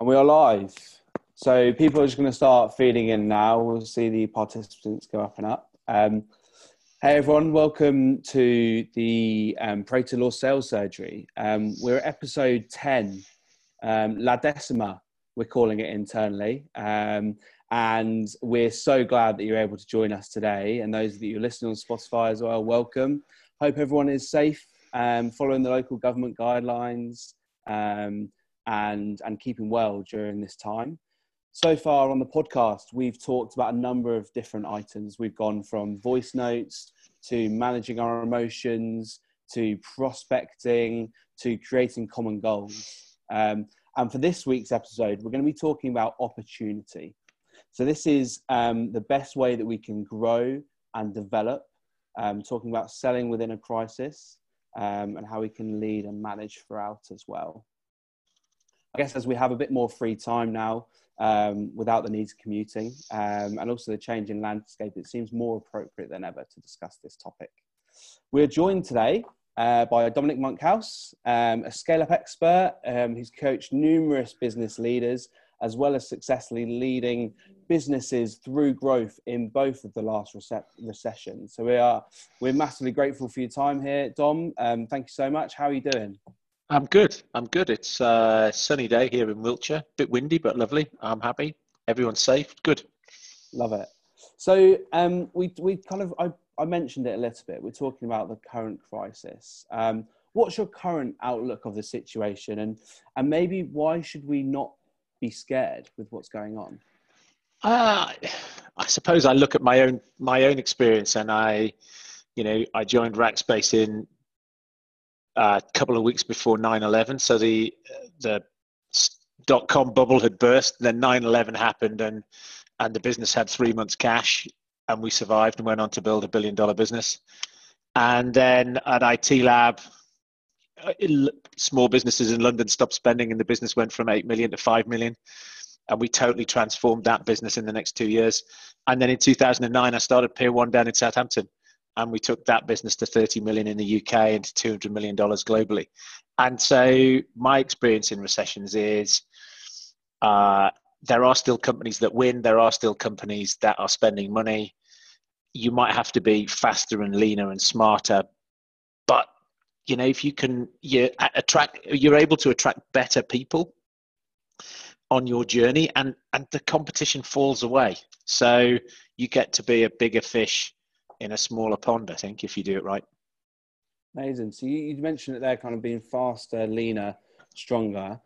And we are live. So people are just going to start feeding in now. We'll see the participants go up and up. Um, hey everyone, welcome to the um, Pareto Law Sales Surgery. Um, we're at episode 10, um, La Decima, we're calling it internally. Um, and we're so glad that you're able to join us today. And those that you're listening on Spotify as well, welcome. Hope everyone is safe, um, following the local government guidelines. Um, and, and keeping well during this time. So far on the podcast, we've talked about a number of different items. We've gone from voice notes to managing our emotions to prospecting to creating common goals. Um, and for this week's episode, we're going to be talking about opportunity. So, this is um, the best way that we can grow and develop, um, talking about selling within a crisis um, and how we can lead and manage throughout as well. I guess as we have a bit more free time now, um, without the need of commuting, um, and also the change in landscape, it seems more appropriate than ever to discuss this topic. We're joined today uh, by Dominic Monkhouse, um, a scale up expert um, who's coached numerous business leaders as well as successfully leading businesses through growth in both of the last rece- recessions. So we are we're massively grateful for your time here, Dom. Um, thank you so much. How are you doing? I'm good. I'm good. It's a sunny day here in Wiltshire. Bit windy, but lovely. I'm happy. Everyone's safe. Good. Love it. So um, we we kind of I, I mentioned it a little bit. We're talking about the current crisis. Um, what's your current outlook of the situation, and and maybe why should we not be scared with what's going on? Uh, I suppose I look at my own my own experience, and I, you know, I joined Rackspace in a couple of weeks before 9-11 so the the dot com bubble had burst then 9-11 happened and and the business had three months cash and we survived and went on to build a billion dollar business. And then at it lab uh, small businesses in london stopped spending and the business went from 8 million to 5 million. And we totally transformed that business in the next two years. And then in 2009 i started Peer One down in southampton and we took that business to 30 million in the UK and to 200 million dollars globally. And so my experience in recessions is uh, there are still companies that win. There are still companies that are spending money. You might have to be faster and leaner and smarter, but you know if you can you attract you're able to attract better people on your journey and and the competition falls away so you get to be a bigger fish in a smaller pond, I think, if you do it right. Amazing. So you, you mentioned it there, kind of being faster, leaner, stronger.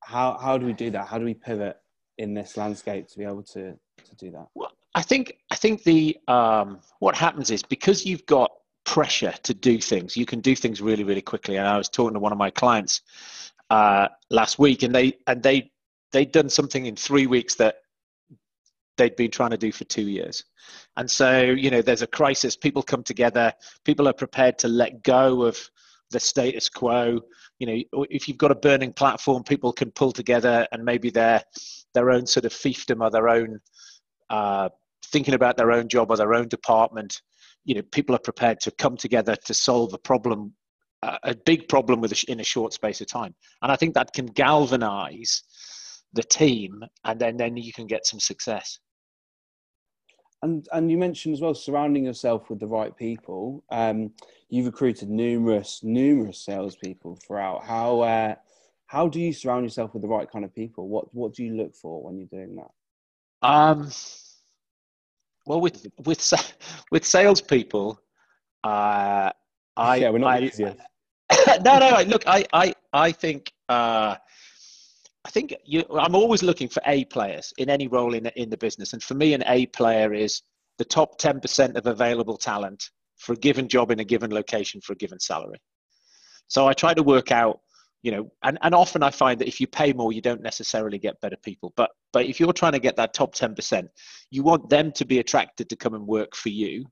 How how do we do that? How do we pivot in this landscape to be able to to do that? Well, I think I think the um, what happens is because you've got pressure to do things, you can do things really really quickly. And I was talking to one of my clients uh, last week, and they and they they'd done something in three weeks that they'd been trying to do for two years. And so, you know, there's a crisis, people come together, people are prepared to let go of the status quo. You know, if you've got a burning platform, people can pull together and maybe their their own sort of fiefdom or their own uh, thinking about their own job or their own department. You know, people are prepared to come together to solve a problem, a big problem with in a short space of time. And I think that can galvanize the team, and then then you can get some success. And and you mentioned as well surrounding yourself with the right people. Um, you've recruited numerous numerous salespeople throughout. How uh, how do you surround yourself with the right kind of people? What what do you look for when you're doing that? Um, well, with with with salespeople, uh, I yeah, we're not I, easier. no, no. Look, I I I think uh, I think you, I'm always looking for A players in any role in, in the business. And for me, an A player is the top 10% of available talent for a given job in a given location for a given salary. So I try to work out, you know, and, and often I find that if you pay more, you don't necessarily get better people. But but if you're trying to get that top 10%, you want them to be attracted to come and work for you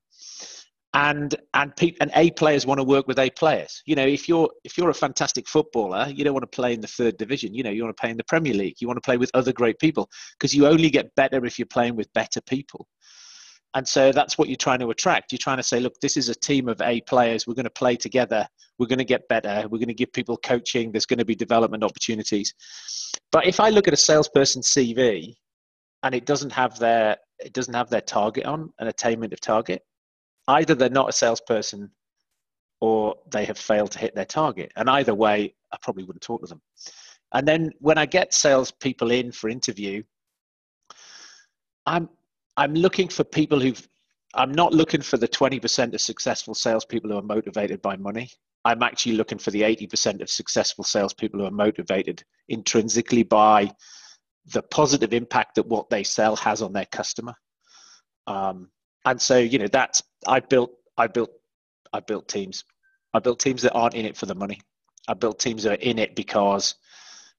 and and pe- and A players want to work with A players. You know, if you're if you're a fantastic footballer, you don't want to play in the third division. You know, you want to play in the Premier League. You want to play with other great people because you only get better if you're playing with better people. and so that's what you're trying to attract. You're trying to say, look, this is a team of A players. We're going to play together. We're going to get better. We're going to give people coaching. There's going to be development opportunities. But if I look at a salesperson CV and it doesn't have their it doesn't have their target on an attainment of target, either they're not a salesperson or they have failed to hit their target. And either way, I probably wouldn't talk to them. And then when I get salespeople in for interview, I'm I'm looking for people who've I'm not looking for the 20% of successful salespeople who are motivated by money. I'm actually looking for the 80% of successful salespeople who are motivated intrinsically by the positive impact that what they sell has on their customer. Um, and so, you know, that's I built I built I built teams. I built teams that aren't in it for the money. I built teams that are in it because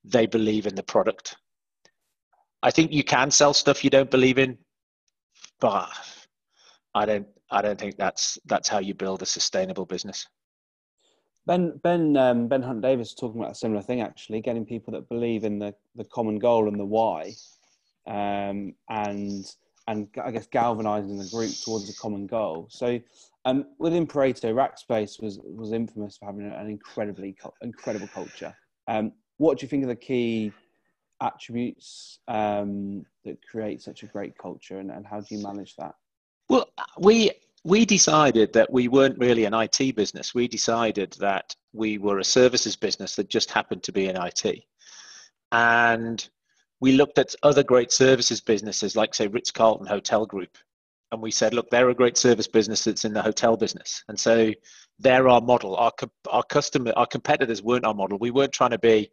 they believe in the product. I think you can sell stuff you don't believe in but I don't I don't think that's that's how you build a sustainable business. Ben Ben um, Ben Hunt Davis talking about a similar thing actually, getting people that believe in the the common goal and the why, um, and and I guess galvanizing the group towards a common goal. So um, within Pareto, Rackspace was was infamous for having an incredibly incredible culture. Um, what do you think are the key attributes um, that create such a great culture, and, and how do you manage that? Well, we we decided that we weren't really an IT business. We decided that we were a services business that just happened to be in IT, and we looked at other great services businesses like say Ritz Carlton Hotel Group, and we said, look, they're a great service business that's in the hotel business, and so they're our model. Our our customer, our competitors weren't our model. We weren't trying to be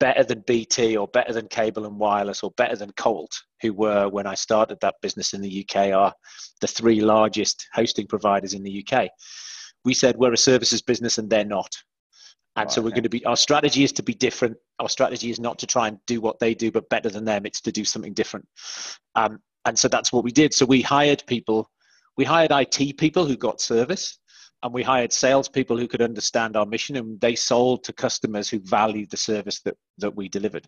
better than BT or better than Cable and Wireless or better than Colt, who were, when I started that business in the UK, are the three largest hosting providers in the UK. We said we're a services business and they're not. And oh, so we're okay. going to be, our strategy is to be different. Our strategy is not to try and do what they do, but better than them. It's to do something different. Um, and so that's what we did. So we hired people, we hired IT people who got service and we hired salespeople who could understand our mission, and they sold to customers who valued the service that that we delivered.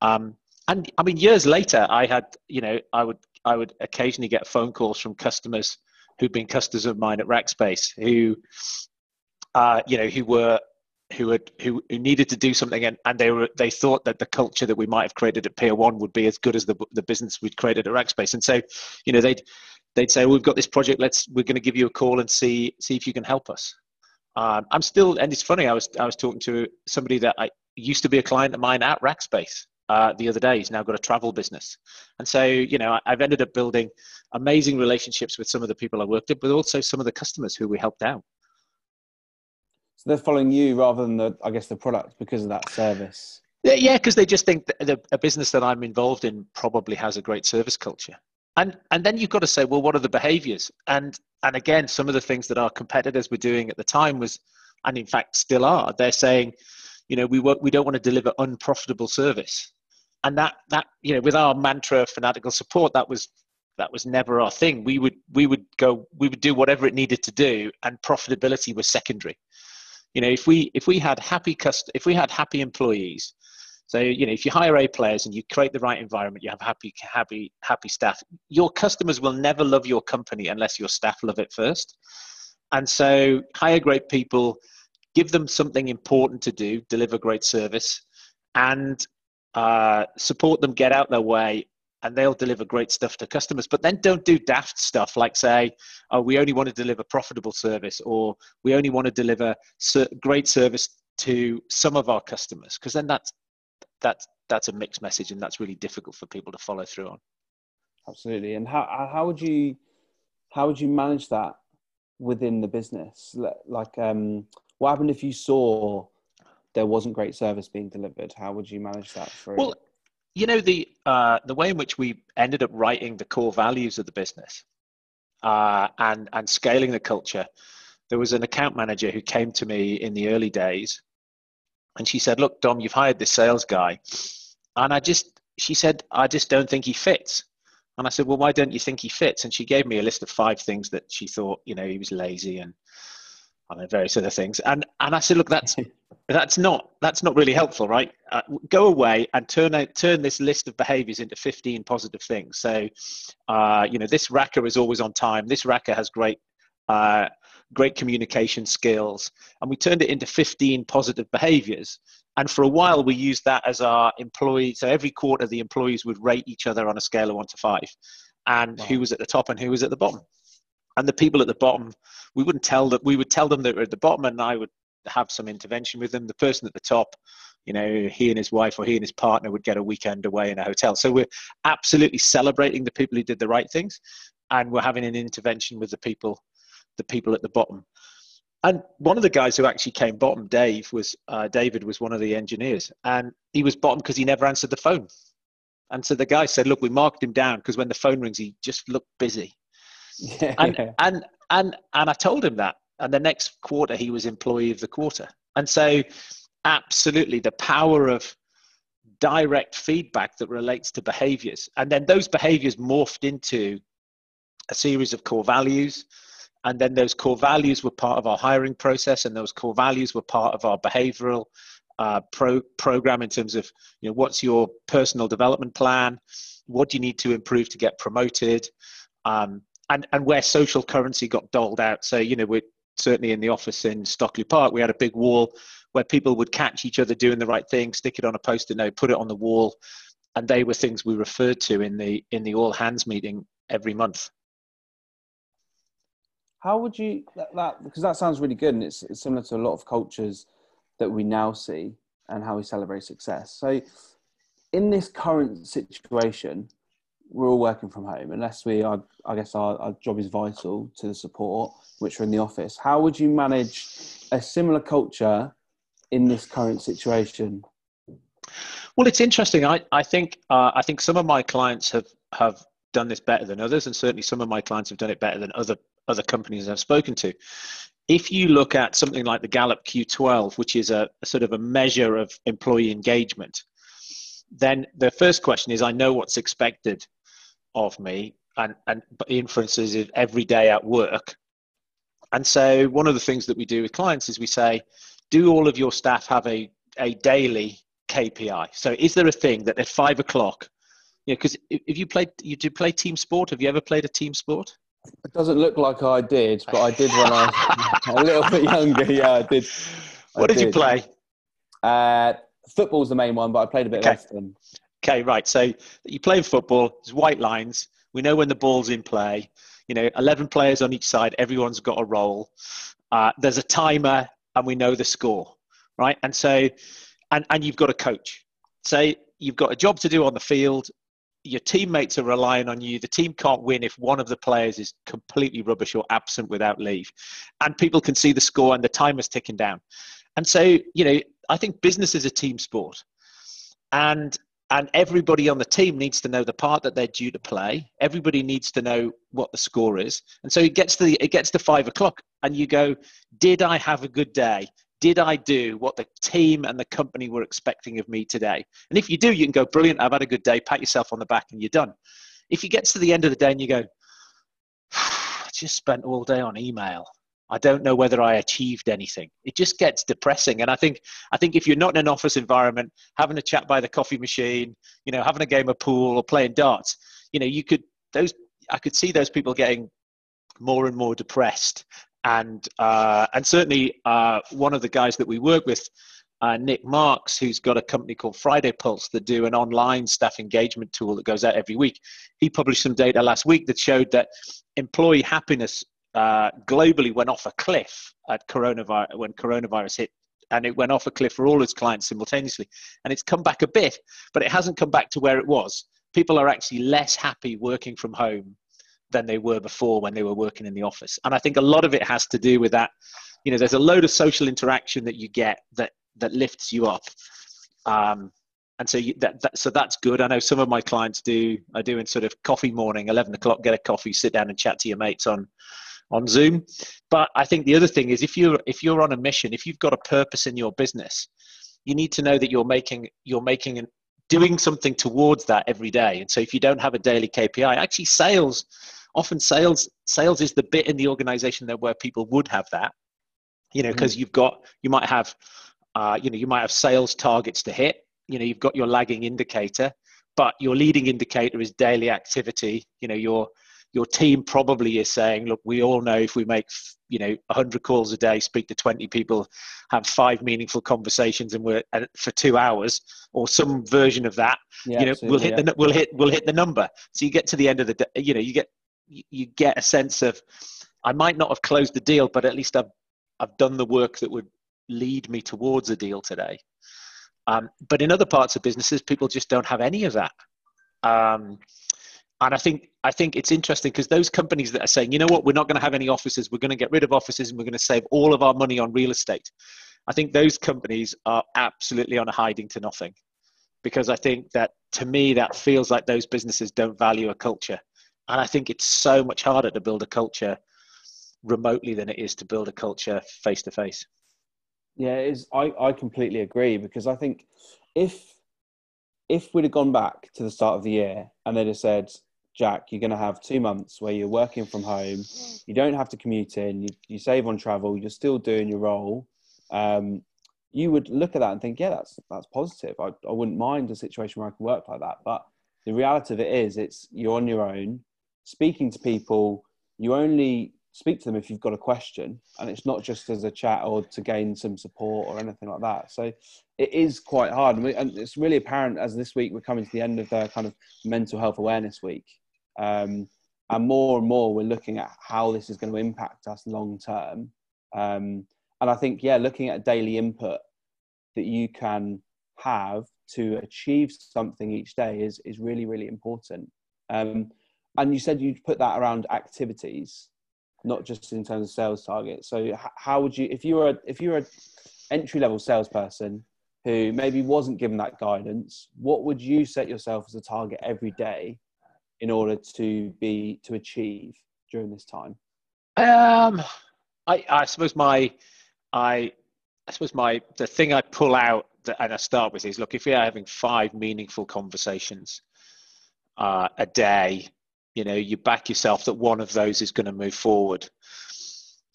Um, and I mean, years later, I had you know I would I would occasionally get phone calls from customers who'd been customers of mine at Rackspace who uh, you know who were who had who, who needed to do something and, and they were they thought that the culture that we might have created at Peer One would be as good as the the business we'd created at Rackspace. And so, you know, they'd they'd say, "We've got this project. Let's we're going to give you a call and see see if you can help us." Um, I'm still, and it's funny. I was I was talking to somebody that I used to be a client of mine at Rackspace uh, the other day. He's now got a travel business, and so you know I've ended up building amazing relationships with some of the people I worked with, but also some of the customers who we helped out. So they're following you rather than the, I guess, the product because of that service. Yeah, because they just think that a business that I'm involved in probably has a great service culture. And and then you've got to say well what are the behaviors? And and again some of the things that our competitors were doing at the time was and in fact still are they're saying you know we we don't want to deliver unprofitable service. And that that you know with our mantra of fanatical support that was that was never our thing. We would we would go we would do whatever it needed to do and profitability was secondary you know if we if we had happy cust- if we had happy employees so you know, if you hire A players and you create the right environment, you have happy, happy, happy staff. Your customers will never love your company unless your staff love it first. And so, hire great people, give them something important to do, deliver great service, and uh, support them get out their way and they'll deliver great stuff to customers. But then don't do daft stuff like say, oh, we only want to deliver profitable service or we only want to deliver great service to some of our customers because then that's that's that's a mixed message, and that's really difficult for people to follow through on. Absolutely. And how how would you how would you manage that within the business? Like, um, what happened if you saw there wasn't great service being delivered? How would you manage that? For well, you know the uh, the way in which we ended up writing the core values of the business uh, and and scaling the culture. There was an account manager who came to me in the early days and she said, "Look, Dom, you've hired this sales guy," and I just, she said, "I just don't think he fits." And I said, "Well, why don't you think he fits?" And she gave me a list of five things that she thought, you know, he was lazy and and various other things. And and I said, look, that's that's not that's not really helpful, right? Uh, go away and turn out, turn this list of behaviours into 15 positive things. So, uh, you know, this racker is always on time. This racker has great. Uh, great communication skills and we turned it into 15 positive behaviors and for a while we used that as our employee so every quarter the employees would rate each other on a scale of 1 to 5 and wow. who was at the top and who was at the bottom and the people at the bottom we wouldn't tell that we would tell them that we're at the bottom and i would have some intervention with them. The person at the top you know he and his wife or he and his partner would get a weekend away in a hotel. So we're absolutely celebrating the people who did the right things and we're having an intervention with the people the people at the bottom. And one of the guys who actually came bottom dave was uh, david was one of the engineers and he was bottom because he never answered the phone. And so the guy said look we marked him down because when the phone rings he just looked busy and, and and and I told him that. And the next quarter he was employee of the quarter. And so absolutely the power of direct feedback that relates to behaviors. And then those behaviors morphed into a series of core values. And then those core values were part of our hiring process, and those core values were part of our behavioral uh, pro- program in terms of you know what's your personal development plan, what do you need to improve to get promoted, um, and and where social currency got doled out. So you know, we're certainly in the office in Stockley Park. We had a big wall where people would catch each other doing the right thing, stick it on a post-it note, put it on the wall, and they were things we referred to in the in the all hands meeting every month. How would you that, that because that sounds really good and it's, it's similar to a lot of cultures that we now see and how we celebrate success. So in this current situation, we're all working from home unless we are i guess our, our job is vital to the support which are in the office. How would you manage a similar culture in this current situation? Well it's interesting. I, I think uh, i think some of my clients have have done this better than others and certainly some of my clients have done it better than other other companies i've spoken to. If you look at something like the gallup q12 which is a, a sort of a measure of employee engagement then the first question is i know what's expected of me and, and inferences it every day at work. And so one of the things that we do with clients is we say, do all of your staff have a, a daily KPI? So is there a thing that at five o'clock, you know, because if you played, you do play team sport. Have you ever played a team sport? It doesn't look like I did, but I did when I was a little bit younger. Yeah, I did. What did, did, you play? Uh, football's the main one, but I played a bit okay. less than. Okay, right. So you play football. There's white lines. We know when the ball's in play. You know, 11 players on each side. Everyone's got a role. Uh, there's a timer, and we know the score, right? And so, and and you've got a coach. Say you've got a job to do on the field. Your teammates are relying on you. The team can't win if one of the players is completely rubbish or absent without leave, and people can see the score and the timer's ticking down. And so, you know, I think business is a team sport, and and everybody on the team needs to know the part that they're due to play. Everybody needs to know what the score is. And so it gets to the, it gets to five o'clock and you go did i have a good day? Did i do what the team and the company were expecting of me today? And if you do you can go brilliant i've had a good day. Pat yourself on the back and you're done. If you get to the end of the day and you go i just spent all day on email I don't know whether I achieved anything. It just gets depressing. And I think I think if you're not in an office environment, having a chat by the coffee machine, you know, having a game of pool or playing darts, you know, you could those I could see those people getting more and more depressed. And uh, and certainly uh, one of the guys that we work with, uh, Nick Marks, who's got a company called Friday Pulse that do an online staff engagement tool that goes out every week. He published some data last week that showed that employee happiness uh, globally went off a cliff at coronavirus when coronavirus hit and it went off a cliff for all its clients simultaneously. And it's come back a bit but it hasn't come back to where it was. People are actually less happy working from home than they were before when they were working in the office. And i think a lot of it has to do with that. You know there's a load of social interaction that you get that that lifts you up. Um, and so you, that, that, so that's good. I know some of my clients do. Are doing sort of coffee morning, eleven o'clock, get a coffee, sit down and chat to your mates on on Zoom. But I think the other thing is if you're if you're on a mission, if you've got a purpose in your business, you need to know that you're making you're making and doing something towards that every day. And so if you don't have a daily KPI, actually sales often sales sales is the bit in the organization that where people would have that you know because mm-hmm. you've got you might have uh, you know you might have sales targets to hit you know you've got your lagging indicator but your leading indicator is daily activity you know your your team probably is saying look we all know if we make you know 100 calls a day speak to 20 people have five meaningful conversations and we're for two hours or some version of that yeah, you know we'll hit yeah. the we'll hit we'll hit the number. So you get to the end of the day you know you get you get a sense of i might not have closed the deal but at least i've i've done the work that would lead me towards a deal today. Um, but in other parts of businesses people just don't have any of that. Um, and I think I think it's interesting because those companies that are saying, you know what, we're not going to have any offices, we're going to get rid of offices, and we're going to save all of our money on real estate. I think those companies are absolutely on a hiding to nothing, because I think that to me that feels like those businesses don't value a culture, and I think it's so much harder to build a culture remotely than it is to build a culture face to face. Yeah, it is. I I completely agree because I think if if we'd have gone back to the start of the year and they'd have said Jack, you're going to have two months where you're working from home. You don't have to commute in. You, you save on travel. You're still doing your role. Um, you would look at that and think, yeah, that's that's positive. I, I wouldn't mind a situation where I can work like that. But the reality of it is, it's you're on your own, speaking to people. You only speak to them if you've got a question, and it's not just as a chat or to gain some support or anything like that. So it is quite hard, and, we, and it's really apparent as this week we're coming to the end of the kind of mental health awareness week. Um, and more and more, we're looking at how this is going to impact us long term. Um, and I think, yeah, looking at daily input that you can have to achieve something each day is, is really, really important. Um, and you said you'd put that around activities, not just in terms of sales targets. So, how would you, if you were, if you were an entry level salesperson who maybe wasn't given that guidance, what would you set yourself as a target every day in order to be to achieve during this time? Um, I, I suppose my, I, I suppose my the thing I pull out that, and I start with is look if you're having five meaningful conversations uh, a day, you know you back yourself that one of those is going to move forward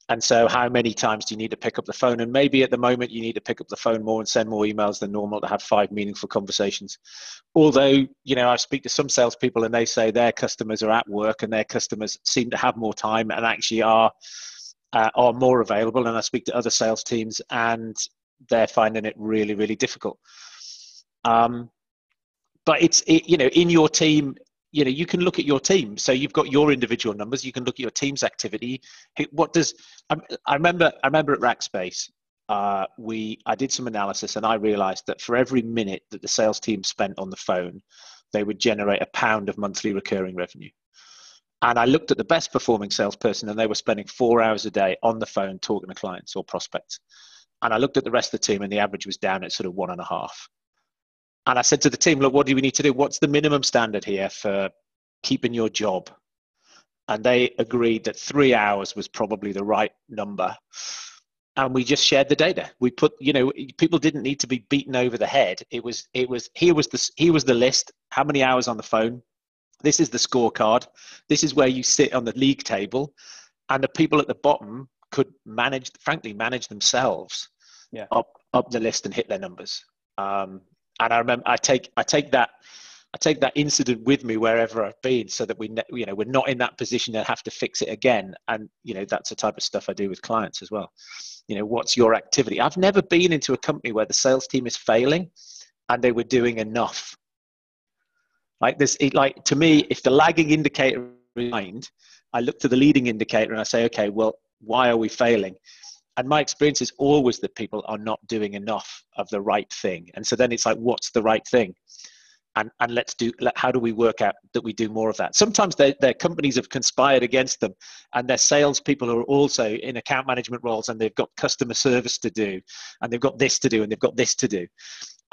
and so how many times do you need to pick up the phone? And maybe at the moment you need to pick up the phone more and send more emails than normal to have five meaningful conversations. Although you know i speak to some salespeople and they say their customers are at work and their customers seem to have more time and actually are uh, are more available. And i speak to other sales teams and they're finding it really really difficult. Um, but it's it, you know in your team you know you can look at your team. So you've got your individual numbers you can look at your team's activity. What does i, I remember i remember at rackspace uh, we i did some analysis and i realized that for every minute that the sales team spent on the phone they would generate a pound of monthly recurring revenue. And i looked at the best performing salesperson and they were spending four hours a day on the phone talking to clients or prospects. And i looked at the rest of the team and the average was down at sort of one and a half and I said to the team, look, what do we need to do? What's the minimum standard here for keeping your job? And they agreed that three hours was probably the right number. And we just shared the data. We put, you know, people didn't need to be beaten over the head. It was, it was, here was the, here was the list. How many hours on the phone? This is the scorecard. This is where you sit on the league table. And the people at the bottom could manage, frankly, manage themselves yeah. up, up the list and hit their numbers. Um, and I remember I take I take that I take that incident with me wherever I've been, so that we you know we're not in that position to have to fix it again. And you know that's the type of stuff I do with clients as well. You know, what's your activity? I've never been into a company where the sales team is failing, and they were doing enough. Like this, it, like to me, if the lagging indicator behind, I look to the leading indicator and I say, okay, well, why are we failing? And my experience is always that people are not doing enough of the right thing. And so then it's like what's the right thing? And and let's do how do we work out that we do more of that? Sometimes their, their companies have conspired against them and their salespeople are also in account management roles and they've got customer service to do and they've got this to do and they've got this to do.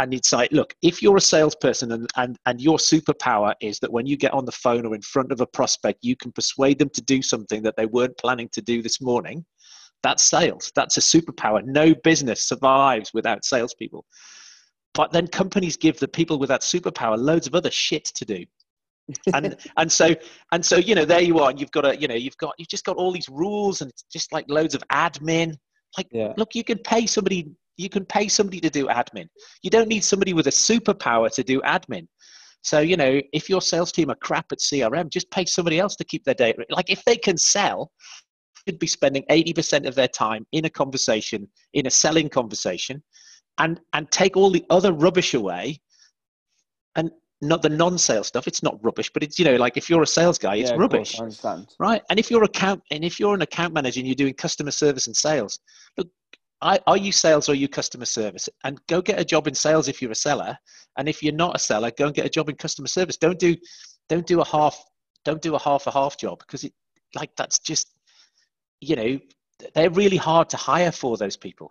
And it's like look if you're a salesperson and, and and your superpower is that when you get on the phone or in front of a prospect you can persuade them to do something that they weren't planning to do this morning that's sales. That's a superpower. No business survives without salespeople. But then companies give the people with that superpower loads of other shit to do. and and so and so you know there you are and you've got a you know you've got you've just got all these rules and it's just like loads of admin Like, yeah. look, you can pay somebody. You can pay somebody to do admin. You don't need somebody with a superpower to do admin. So, you know, if your sales team are crap at CRM, just pay somebody else to keep their data. Like, if they can sell, should be spending 80% of their time in a conversation, in a selling conversation, and, and take all the other rubbish away. And not the non-sales stuff it's not rubbish but it's you know like if you're a sales guy it's yeah, rubbish. Course, right? And if you're account and if you're an account manager and you're doing customer service and sales look are you sales or are you customer service? And go get a job in sales if you're a seller. And if you're not a seller go and get a job in customer service. Don't do don't do a half don't do a half a half job because it like that's just you know they're really hard to hire for those people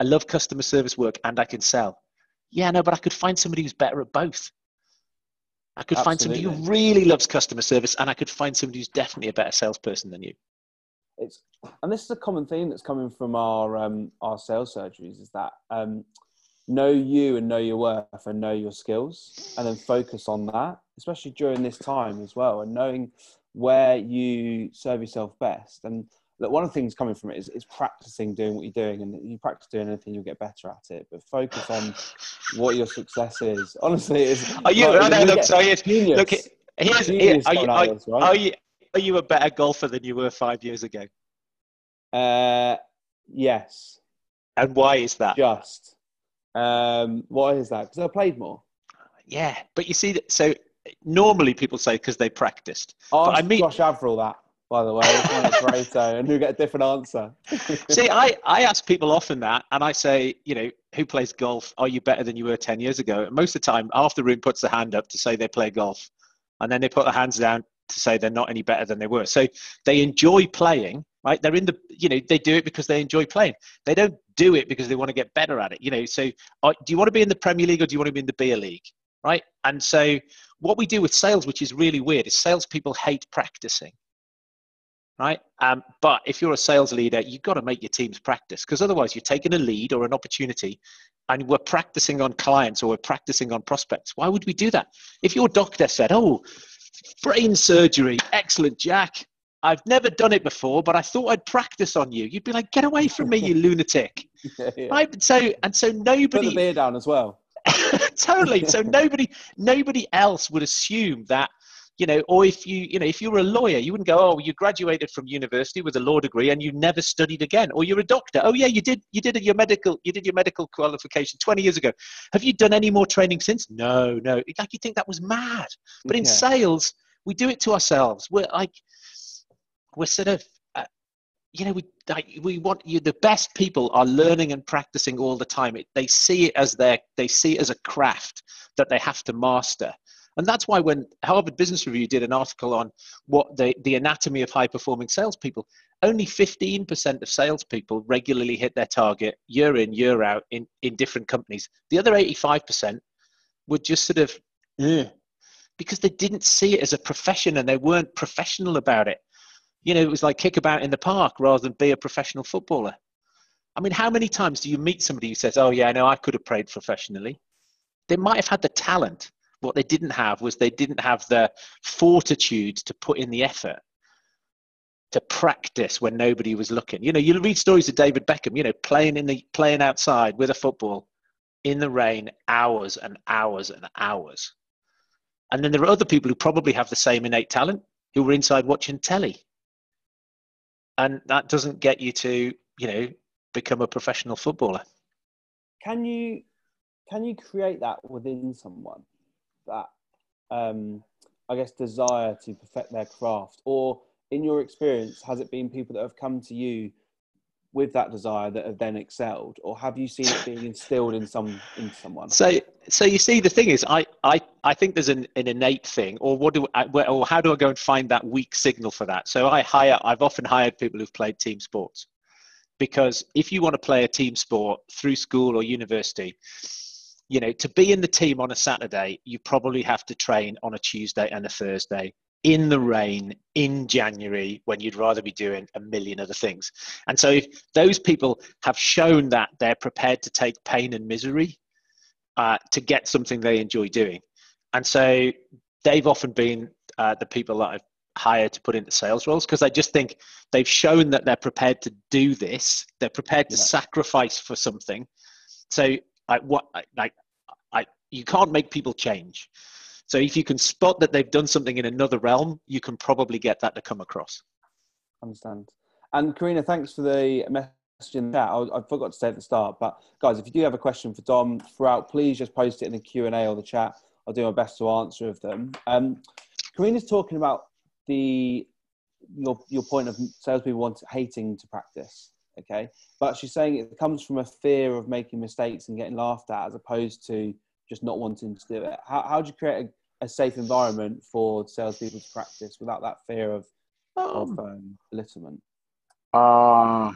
i love customer service work and i can sell yeah no but i could find somebody who's better at both I could Absolutely. find somebody who really loves customer service, and I could find somebody who's definitely a better salesperson than you. It's and this is a common theme that's coming from our um, our sales surgeries is that um, know you and know your worth and know your skills, and then focus on that, especially during this time as well, and knowing where you serve yourself best. And look, one of the things coming from it is, is practicing doing what you're doing, and you practice doing anything, you'll get better at it. But focus on what your success is. Honestly, is are you? Like, no, look, so here's, look, here's, here, are, you, are, right? are, you, are you a better golfer than you were five years ago? Uh, yes. And why is that? Just. Um, why is that? Because I played more. Yeah, but you see, that, so normally people say because they practiced. Oh, I mean, Josh Averil that by the way, Pareto, and you get a different answer. See, I, I ask people often that, and I say, you know, who plays golf? Are you better than you were 10 years ago? And most of the time, half the room puts their hand up to say they play golf, and then they put their hands down to say they're not any better than they were. So they enjoy playing, right? They're in the, you know, they do it because they enjoy playing. They don't do it because they want to get better at it, you know. So uh, do you want to be in the Premier League or do you want to be in the beer league, right? And so what we do with sales, which is really weird, is salespeople hate practicing right? Um, but if you're a sales leader, you've got to make your teams practice because otherwise you're taking a lead or an opportunity and we're practicing on clients or we're practicing on prospects. Why would we do that? If your doctor said, oh, brain surgery, excellent, Jack. I've never done it before, but I thought I'd practice on you. You'd be like, get away from me, you lunatic. yeah, yeah. Right? So, and so nobody. Put the beer down as well. totally. So nobody, nobody else would assume that you know, or if you, you know, if you were a lawyer, you wouldn't go, oh, you graduated from university with a law degree and you never studied again. Or you're a doctor. Oh yeah, you did, you did your medical, you did your medical qualification 20 years ago. Have you done any more training since? No, no. Like you think that was mad. But in yeah. sales, we do it to ourselves. We're like, we're sort of, uh, you know, we like, we want you. The best people are learning and practicing all the time. It, they see it as their, they see it as a craft that they have to master. And that's why when Harvard Business Review did an article on what the, the anatomy of high performing salespeople, only 15% of salespeople regularly hit their target year in, year out in, in different companies. The other 85% were just sort of, Ugh, because they didn't see it as a profession and they weren't professional about it. You know, it was like kick about in the park rather than be a professional footballer. I mean, how many times do you meet somebody who says, Oh, yeah, I know I could have played professionally? They might have had the talent, what they didn't have was they didn't have the fortitude to put in the effort to practice when nobody was looking. You know, you read stories of David Beckham, you know, playing in the playing outside with a football in the rain hours and hours and hours. And then there are other people who probably have the same innate talent who were inside watching telly. And that doesn't get you to, you know, become a professional footballer. Can you can you create that within someone? That um, I guess desire to perfect their craft, or in your experience, has it been people that have come to you with that desire that have then excelled, or have you seen it being instilled in some in someone? So, so you see, the thing is, I I, I think there's an, an innate thing, or what do I, or how do I go and find that weak signal for that? So I hire, I've often hired people who've played team sports, because if you want to play a team sport through school or university, you know, to be in the team on a Saturday, you probably have to train on a Tuesday and a Thursday in the rain in January when you'd rather be doing a million other things. And so, if those people have shown that they're prepared to take pain and misery uh, to get something they enjoy doing, and so they've often been uh, the people that I've hired to put into sales roles because I just think they've shown that they're prepared to do this. They're prepared to yeah. sacrifice for something. So I what like I you can't make people change. So if you can spot that they've done something in another realm, you can probably get that to come across. Understand. And Karina, thanks for the message in the chat. I, I forgot to say at the start, but guys, if you do have a question for Dom throughout, please just post it in the Q and A or the chat. I'll do my best to answer of them. Um, Karina's talking about the your your point of salespeople want hating to practice. Okay, but she's saying it comes from a fear of making mistakes and getting laughed at, as opposed to just not wanting to do it. How how do you create a a safe environment for salespeople to practice without that fear of, um, of um, belittlement? Uh,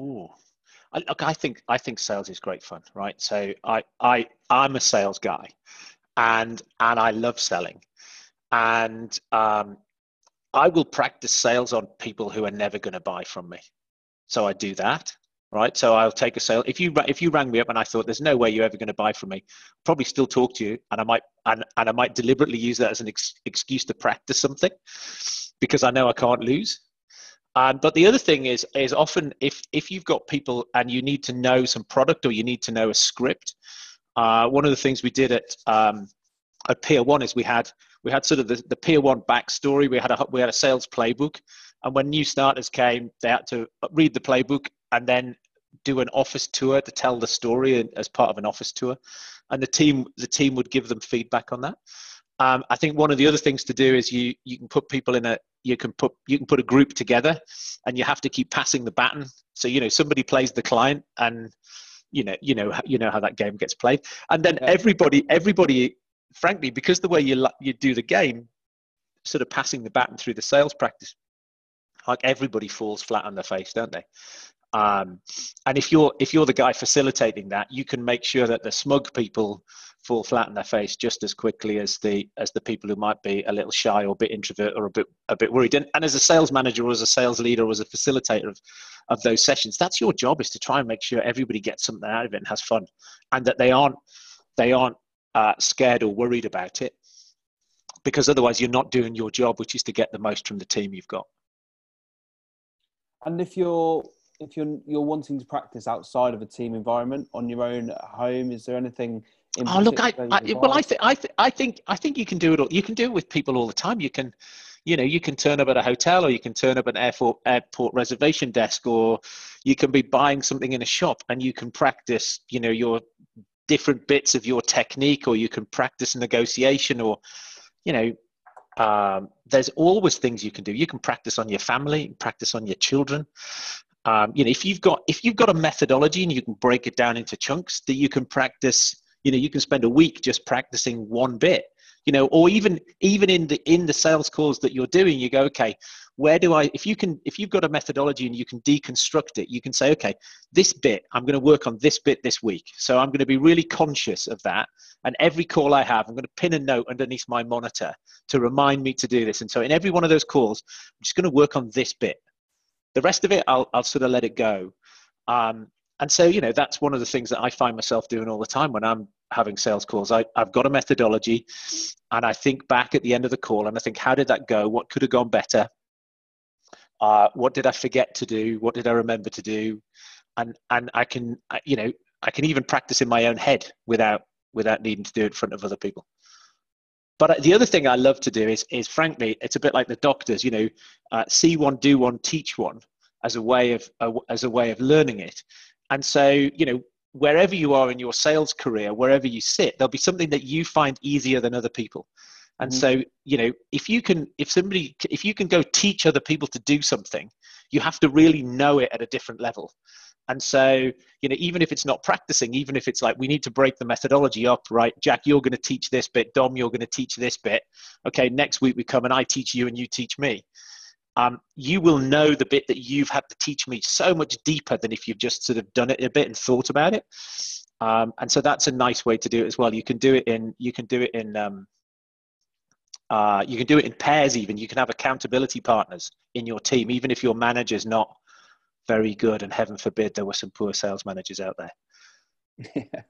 ooh. I, look, I think I think sales is great fun, right? So I I I'm a sales guy, and and I love selling, and um, I will practice sales on people who are never going to buy from me. So I do that right? So I'll take a sale. If you if you rang me up and I thought there's no way you're ever going to buy from me, I'll probably still talk to you, and I might and, and I might deliberately use that as an ex- excuse to practice something, because I know I can't lose. Um, but the other thing is is often if if you've got people and you need to know some product or you need to know a script, uh, one of the things we did at um, at Peer One is we had we had sort of the, the Peer One backstory. We had a we had a sales playbook, and when new starters came, they had to read the playbook and then do an office tour to tell the story as part of an office tour, and the team the team would give them feedback on that. Um, I think one of the other things to do is you you can put people in a you can put you can put a group together, and you have to keep passing the baton. So you know somebody plays the client, and you know you know you know how that game gets played, and then everybody everybody frankly because the way you you do the game, sort of passing the baton through the sales practice like everybody falls flat on their face don't they um, and if you're if you're the guy facilitating that, you can make sure that the smug people fall flat on their face just as quickly as the as the people who might be a little shy or a bit introvert or a bit a bit worried. And, and as a sales manager or as a sales leader or as a facilitator of, of those sessions, that's your job is to try and make sure everybody gets something out of it and has fun, and that they aren't they aren't uh, scared or worried about it, because otherwise you're not doing your job, which is to get the most from the team you've got. And if you're if you're you're wanting to practice outside of a team environment on your own at home, is there anything? oh look, I, I well, I think I th- I think I think you can do it. All, you can do it with people all the time. You can, you know, you can turn up at a hotel, or you can turn up at an airport airport reservation desk, or you can be buying something in a shop, and you can practice, you know, your different bits of your technique, or you can practice negotiation, or you know, um, there's always things you can do. You can practice on your family, practice on your children um, you know if you've got if you've got a methodology and you can break it down into chunks that you can practice you know you can spend a week just practicing one bit you know or even even in the in the sales calls that you're doing you go okay where do i if you can if you've got a methodology and you can deconstruct it you can say okay this bit i'm going to work on this bit this week so i'm going to be really conscious of that and every call i have i'm going to pin a note underneath my monitor to remind me to do this and so in every one of those calls i'm just going to work on this bit the rest of it, I'll, I'll sort of let it go. Um, and so, you know, that's one of the things that I find myself doing all the time when I'm having sales calls. I, I've got a methodology and I think back at the end of the call and I think, how did that go? What could have gone better? Uh, what did I forget to do? What did I remember to do? And, and I can, you know, I can even practice in my own head without, without needing to do it in front of other people. But the other thing I love to do is, is frankly, it's a bit like the doctors, you know, uh, see one, do one, teach one, as a way of uh, as a way of learning it. And so, you know, wherever you are in your sales career, wherever you sit, there'll be something that you find easier than other people. And mm-hmm. so, you know, if you can, if somebody, if you can go teach other people to do something, you have to really know it at a different level. And so, you know, even if it's not practicing, even if it's like we need to break the methodology up, right? Jack, you're going to teach this bit. Dom, you're going to teach this bit. Okay, next week we come and I teach you and you teach me. Um, you will know the bit that you've had to teach me so much deeper than if you've just sort of done it a bit and thought about it. Um, and so that's a nice way to do it as well. You can do it in you can do it in um, uh, you can do it in pairs even. You can have accountability partners in your team, even if your manager's not very good, and heaven forbid there were some poor sales managers out there. Yeah.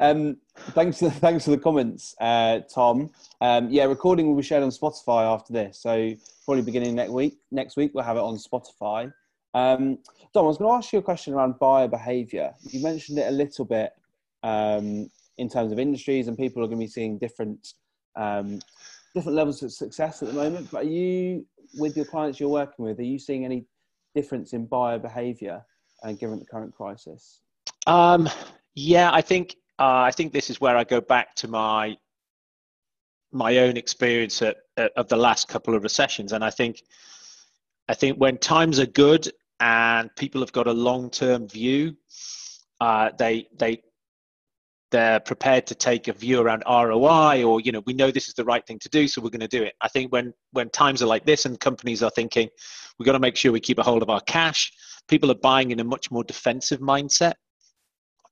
Um, thanks, for, thanks for the comments, uh, Tom. Um, yeah, recording will be shared on Spotify after this, so probably beginning next week. Next week we'll have it on Spotify. Um, Tom, I was going to ask you a question around buyer behaviour. You mentioned it a little bit um, in terms of industries, and people are going to be seeing different um, different levels of success at the moment. But are you, with your clients you're working with, are you seeing any difference in buyer behaviour, uh, given the current crisis? Um, yeah, I think uh, I think this is where I go back to my my own experience at, at, of the last couple of recessions, and I think I think when times are good and people have got a long term view, uh, they they they're prepared to take a view around ROI or you know we know this is the right thing to do so we're going to do it. I think when when times are like this and companies are thinking we've got to make sure we keep a hold of our cash, people are buying in a much more defensive mindset.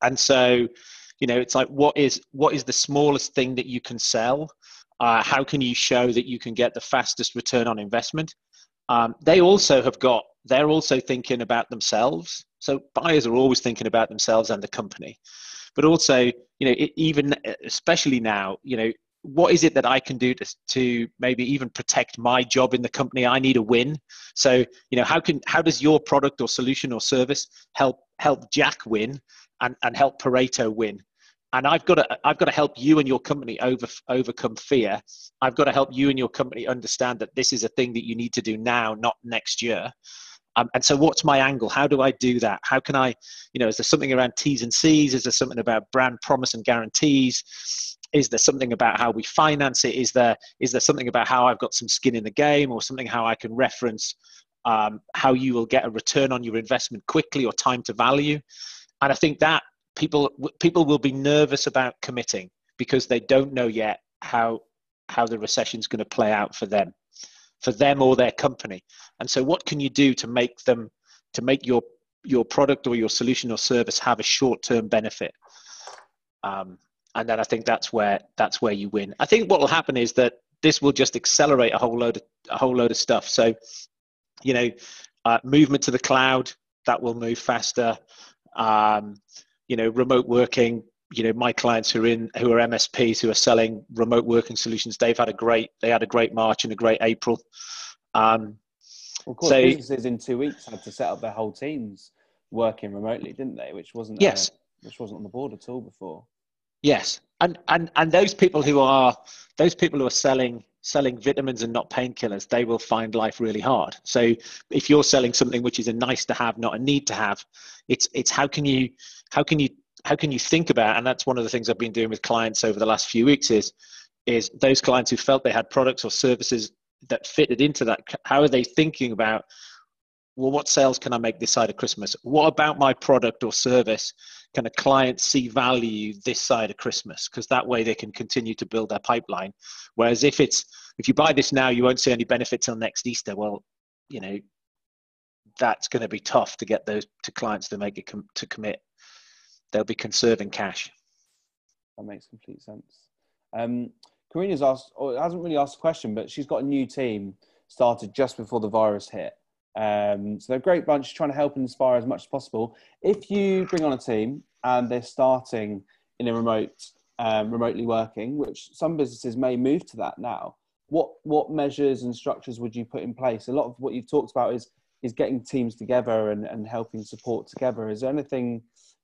And so you know it's like what is what is the smallest thing that you can sell? Uh, how can you show that you can get the fastest return on investment? Um, they also have got they're also thinking about themselves. So buyers are always thinking about themselves and the company. But also you know it, even uh, especially now you know what is it that I can do to, to maybe even protect my job in the company? I need a win. So, you know, how can how does your product or solution or service help help Jack win? and, and help Pareto win. And I've got to I've got to help you and your company over overcome fear. I've got to help you and your company understand that this is a thing that you need to do now, not next year. Um, and so, what's my angle? How do I do that? How can I, you know, is there something around T's and C's? Is there something about brand promise and guarantees? Is there something about how we finance it? Is there is there something about how I've got some skin in the game, or something how I can reference um, how you will get a return on your investment quickly or time to value? and I think that people people will be nervous about committing because they don't know yet how how the recession is going to play out for them for them or their company. And so what can you do to make them to make your your product or your solution or service have a short term benefit? Um, and then i think that's where that's where you win. I think what will happen is that this will just accelerate a whole load of a whole load of stuff. So you know uh, movement to the cloud that will move faster. Um, you know, remote working. You know, my clients who are in who are MSPs who are selling remote working solutions, they've had a great they had a great March and a great April. Um, of course, so, businesses in two weeks had to set up their whole teams working remotely, didn't they? Which wasn't uh, yes, which wasn't on the board at all before. Yes, and and and those people who are those people who are selling selling vitamins and not painkillers, they will find life really hard. So if you're selling something which is a nice to have, not a need to have, it's it's how can you how can you how can you think about and that's one of the things I've been doing with clients over the last few weeks is is those clients who felt they had products or services that fitted into that how are they thinking about well what sales can I make this side of Christmas? What about my product or service can a client see value this side of Christmas? Because that way they can continue to build their pipeline. Whereas if it's if you buy this now, you won't see any benefit till next Easter. Well, you know, that's going to be tough to get those to clients to make it com- to commit. They'll be conserving cash. That makes complete sense. Um, Karina's asked, or hasn't really asked a question, but she's got a new team started just before the virus hit. Um, so they're a great bunch trying to help and inspire as much as possible. If you bring on a team and they're starting in a remote, um, remotely working, which some businesses may move to that now, what what measures and structures would you put in place? A lot of what you've talked about is is getting teams together and, and helping support together. Is there anything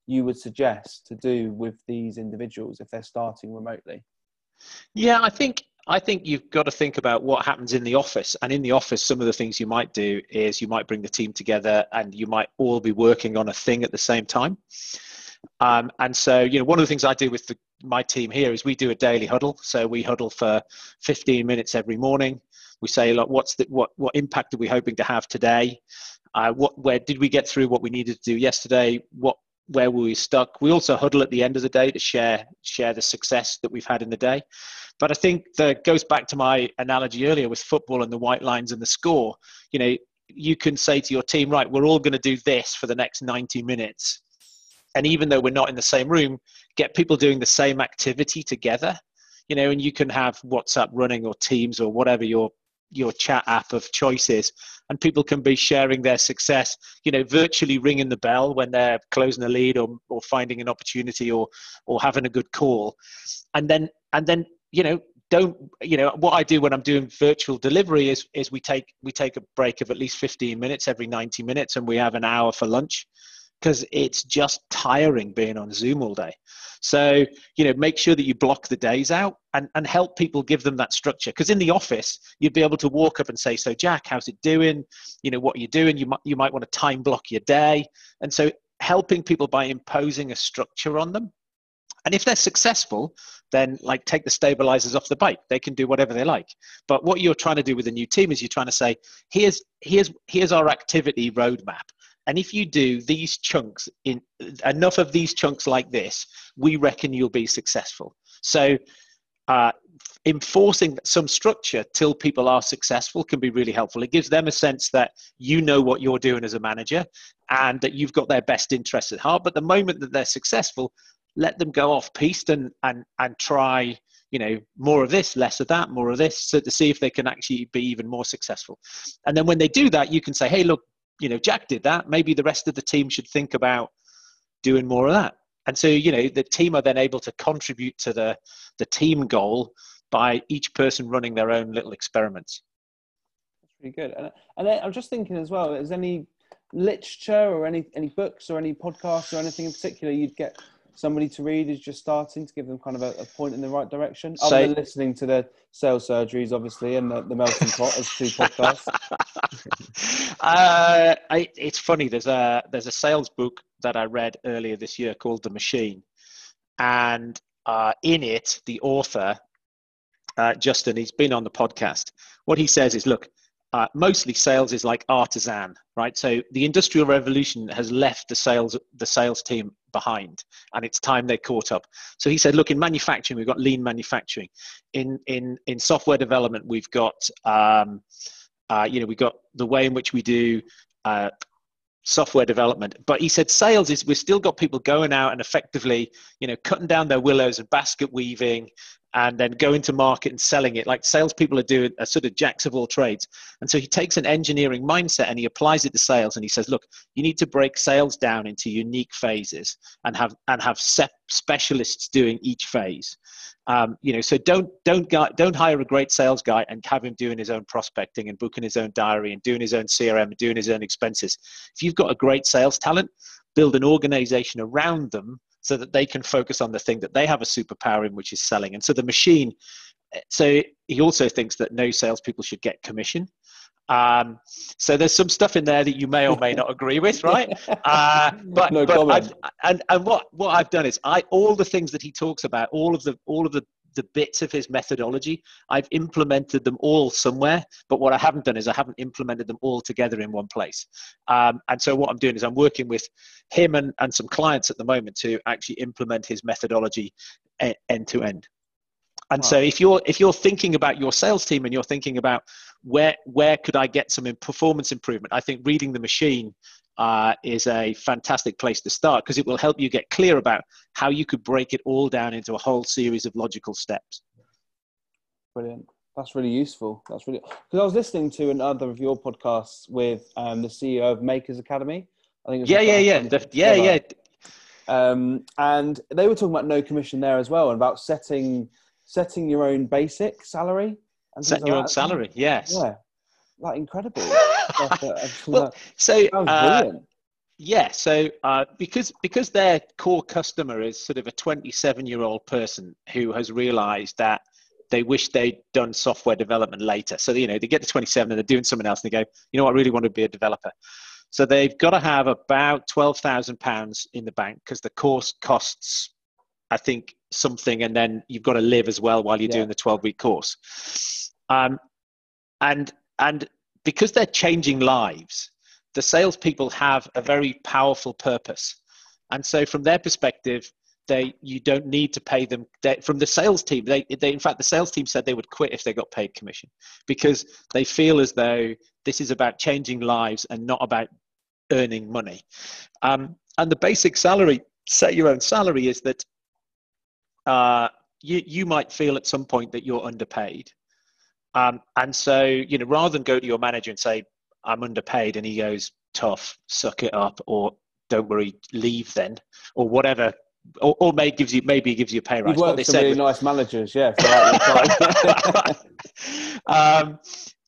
you would suggest to do with these individuals if they're starting remotely? Yeah, I think I think you've got to think about what happens in the office. And in the office, some of the things you might do is you might bring the team together and you might all be working on a thing at the same time. Um, and so, you know, one of the things I do with the, my team here is we do a daily huddle. So we huddle for 15 minutes every morning. We say, look, what's the, what, what impact are we hoping to have today? Uh, what, where did we get through what we needed to do yesterday? What, where were we stuck? We also huddle at the end of the day to share, share the success that we've had in the day. But I think that goes back to my analogy earlier with football and the white lines and the score. You know, you can say to your team, right, we're all going to do this for the next 90 minutes. And even though we're not in the same room, get people doing the same activity together. You know, and you can have WhatsApp running or Teams or whatever your your chat app of choices and people can be sharing their success you know virtually ringing the bell when they're closing a lead or, or finding an opportunity or or having a good call. And then and then you know don't you know what i do when i'm doing virtual delivery is is we take we take a break of at least 15 minutes every 90 minutes and we have an hour for lunch because it's just tiring being on zoom all day so you know make sure that you block the days out and, and help people give them that structure because in the office you'd be able to walk up and say so jack how's it doing you know what are you doing you might you might want to time block your day and so helping people by imposing a structure on them and if they're successful, then like take the stabilizers off the bike. They can do whatever they like. But what you're trying to do with a new team is you're trying to say, here's here's here's our activity roadmap. And if you do these chunks in enough of these chunks like this, we reckon you'll be successful. So uh, enforcing some structure till people are successful can be really helpful. It gives them a sense that you know what you're doing as a manager and that you've got their best interests at heart. But the moment that they're successful, let them go off piste and and and try you know more of this less of that more of this so to see if they can actually be even more successful and then when they do that you can say hey look you know jack did that. Maybe the rest of the team should think about doing more of that. And so you know the team are then able to contribute to the the team goal by each person running their own little experiments. That's pretty good. And, and i'm just thinking as well is any literature or any any books or any podcasts or anything in particular you'd get somebody to read is just starting to give them kind of a, a point in the right direction? Other Say, than listening to the sales surgeries, obviously, and the, the melting pot as two podcasts. uh, I, it's funny. There's a there's a sales book that I read earlier this year called The Machine, and uh, in it, the author uh, Justin, he's been on the podcast. What he says is, look, uh, mostly sales is like artisan, right? So the industrial revolution has left the sales the sales team behind, and it's time they caught up. So he said, look, in manufacturing we've got lean manufacturing, in in in software development we've got um, uh, you know we've got the way in which we do. Uh, software development but he said sales is we've still got people going out and effectively you know cutting down their willows and basket weaving and then going to market and selling it like salespeople are doing a sort of jacks of all trades. And so he takes an engineering mindset and he applies it to sales and he says, look, you need to break sales down into unique phases and have and have set specialists doing each phase. Um, you know, so don't don't guy, don't hire a great sales guy and have him doing his own prospecting and booking his own diary and doing his own CRM and doing his own expenses. If you've got a great sales talent, build an organization around them so that they can focus on the thing that they have a superpower in, which is selling. And so the machine. So he also thinks that no salespeople should get commission. Um, so there's some stuff in there that you may or may not agree with, right? Uh, but, no but and and what what I've done is I all the things that he talks about, all of the all of the the bits of his methodology. I've implemented them all somewhere, but what I haven't done is I haven't implemented them all together in one place. Um, and so what I'm doing is I'm working with him and, and some clients at the moment to actually implement his methodology end to end. And wow. so if you're if you're thinking about your sales team and you're thinking about where where could I get some performance improvement, I think reading the machine uh, is a fantastic place to start because it will help you get clear about how you could break it all down into a whole series of logical steps. Brilliant. That's really useful. That's really because I was listening to another of your podcasts with um, the CEO of Makers Academy. I think. yeah, yeah, yeah, the, yeah, yeah. Um, and they were talking about no commission there as well, and about setting setting your own basic salary. And setting like your own salary, yes. Yeah, like incredible. well, so uh, yeah, so uh, because because their core customer is sort of a 27 year old person who has realised that they wish they'd done software development later. So you know they get to 27 and they're doing something else, and they go, you know, what, I really want to be a developer. So they've got to have about twelve thousand pounds in the bank because the course costs, I think, something, and then you've got to live as well while you're yeah. doing the 12 week course. Um, and and because they're changing lives, the salespeople have a very powerful purpose. And so, from their perspective, they you don't need to pay them they, from the sales team. They, they, in fact, the sales team said they would quit if they got paid commission because they feel as though this is about changing lives and not about earning money. Um, and the basic salary, set your own salary, is that uh, you you might feel at some point that you're underpaid, Um, and so, you know, rather than go to your manager and say, I'm underpaid, and he goes, tough, suck it up, or don't worry, leave then, or whatever. Or, or maybe gives you maybe gives you a pay rise. You've worked for really nice managers, yeah. um,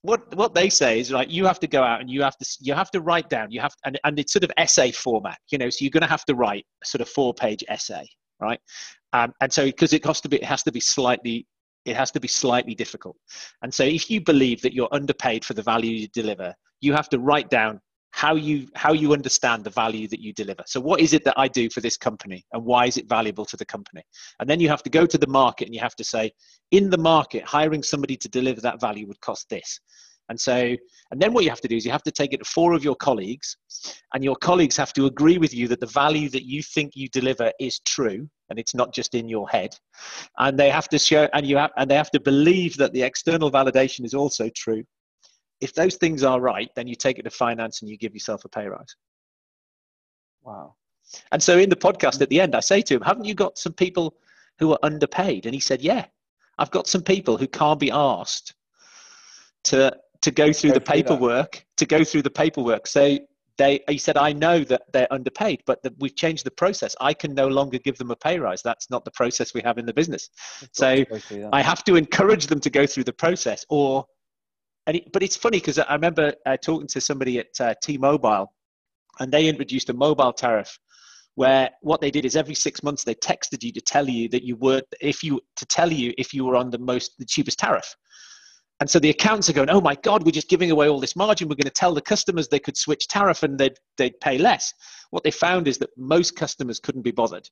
what what they say is like you have to go out and you have to you have to write down you have and, and it's sort of essay format you know so you're going to have to write a sort of four page essay right um, and so because it has to be it has to be slightly it has to be slightly difficult. And so if you believe that you're underpaid for the value you deliver you have to write down how you how you understand the value that you deliver. So what is it that i do for this company and why is it valuable to the company? And then you have to go to the market and you have to say in the market hiring somebody to deliver that value would cost this and so and then what you have to do is you have to take it to four of your colleagues and your colleagues have to agree with you that the value that you think you deliver is true and it's not just in your head and they have to show and you have and they have to believe that the external validation is also true if those things are right, then you take it to finance and you give yourself a pay rise. Wow. And so in the podcast at the end, I say to him, Haven't you got some people who are underpaid? And he said, Yeah, I've got some people who can't be asked to to go through go the paperwork, to go through the paperwork. So they he said, I know that they're underpaid, but the, we've changed the process. I can no longer give them a pay rise. That's not the process we have in the business. So I have to encourage them to go through the process or and it, but it's funny because I remember uh, talking to somebody at uh, T-Mobile, and they introduced a mobile tariff where what they did is every six months they texted you to tell you that you were if you to tell you if you were on the most the cheapest tariff. And so the accounts are going, oh my God, we're just giving away all this margin. We're going to tell the customers they could switch tariff and they'd, they'd pay less. What they found is that most customers couldn't be bothered.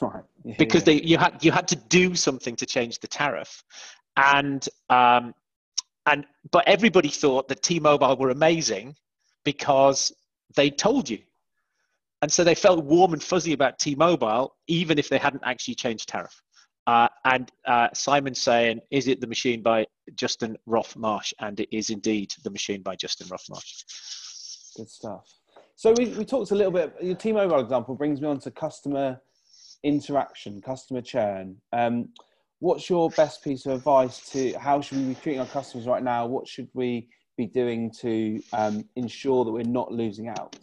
Right. Yeah, because they you had you had to do something to change the tariff, and um, and but everybody thought that T-Mobile were amazing because they told you, and so they felt warm and fuzzy about T-Mobile even if they hadn't actually changed tariff. Uh, and uh, Simon saying, "Is it the machine by Justin Roff-Marsh?" And it is indeed the machine by Justin Roff-Marsh. Good stuff. So we, we talked a little bit. Your T-Mobile example brings me on to customer interaction, customer churn. Um, what's your best piece of advice to how should we be treating our customers right now? What should we be doing to um, ensure that we're not losing out?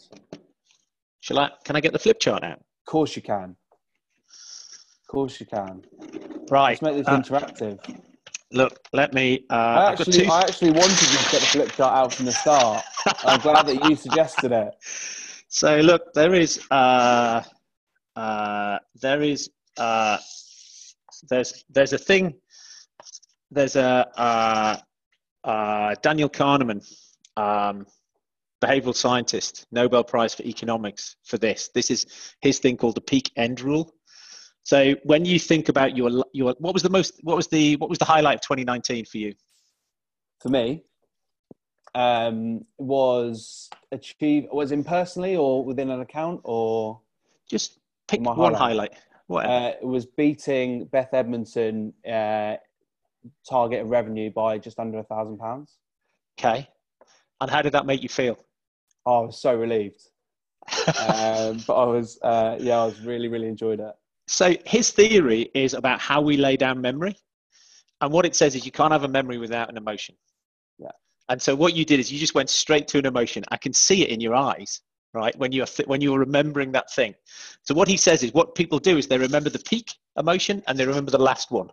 Shall I? Can I get the flip chart out? Of course you can. Of course you can. Right. Let's make this uh, interactive. Look, let me. Uh, I actually, two... I actually wanted you to get the flip chart out from the start. I'm glad that you suggested it. So look, there is, uh, uh, there is uh, there's there's a thing. There's a uh, uh, Daniel Kahneman, um, behavioral scientist, Nobel Prize for economics for this. This is his thing called the peak end rule. So when you think about your your what was the most what was the what was the highlight of 2019 for you? For me, um, was achieve was in personally or within an account or just pick one highlight. Uh, it was beating Beth Edmondson uh, target of revenue by just under a thousand pounds. Okay. And how did that make you feel? Oh, I was so relieved. um, but I was, uh, yeah, I was really, really enjoyed it. So his theory is about how we lay down memory. And what it says is you can't have a memory without an emotion. Yeah. And so what you did is you just went straight to an emotion. I can see it in your eyes right when you're th- when you're remembering that thing so what he says is what people do is they remember the peak emotion and they remember the last one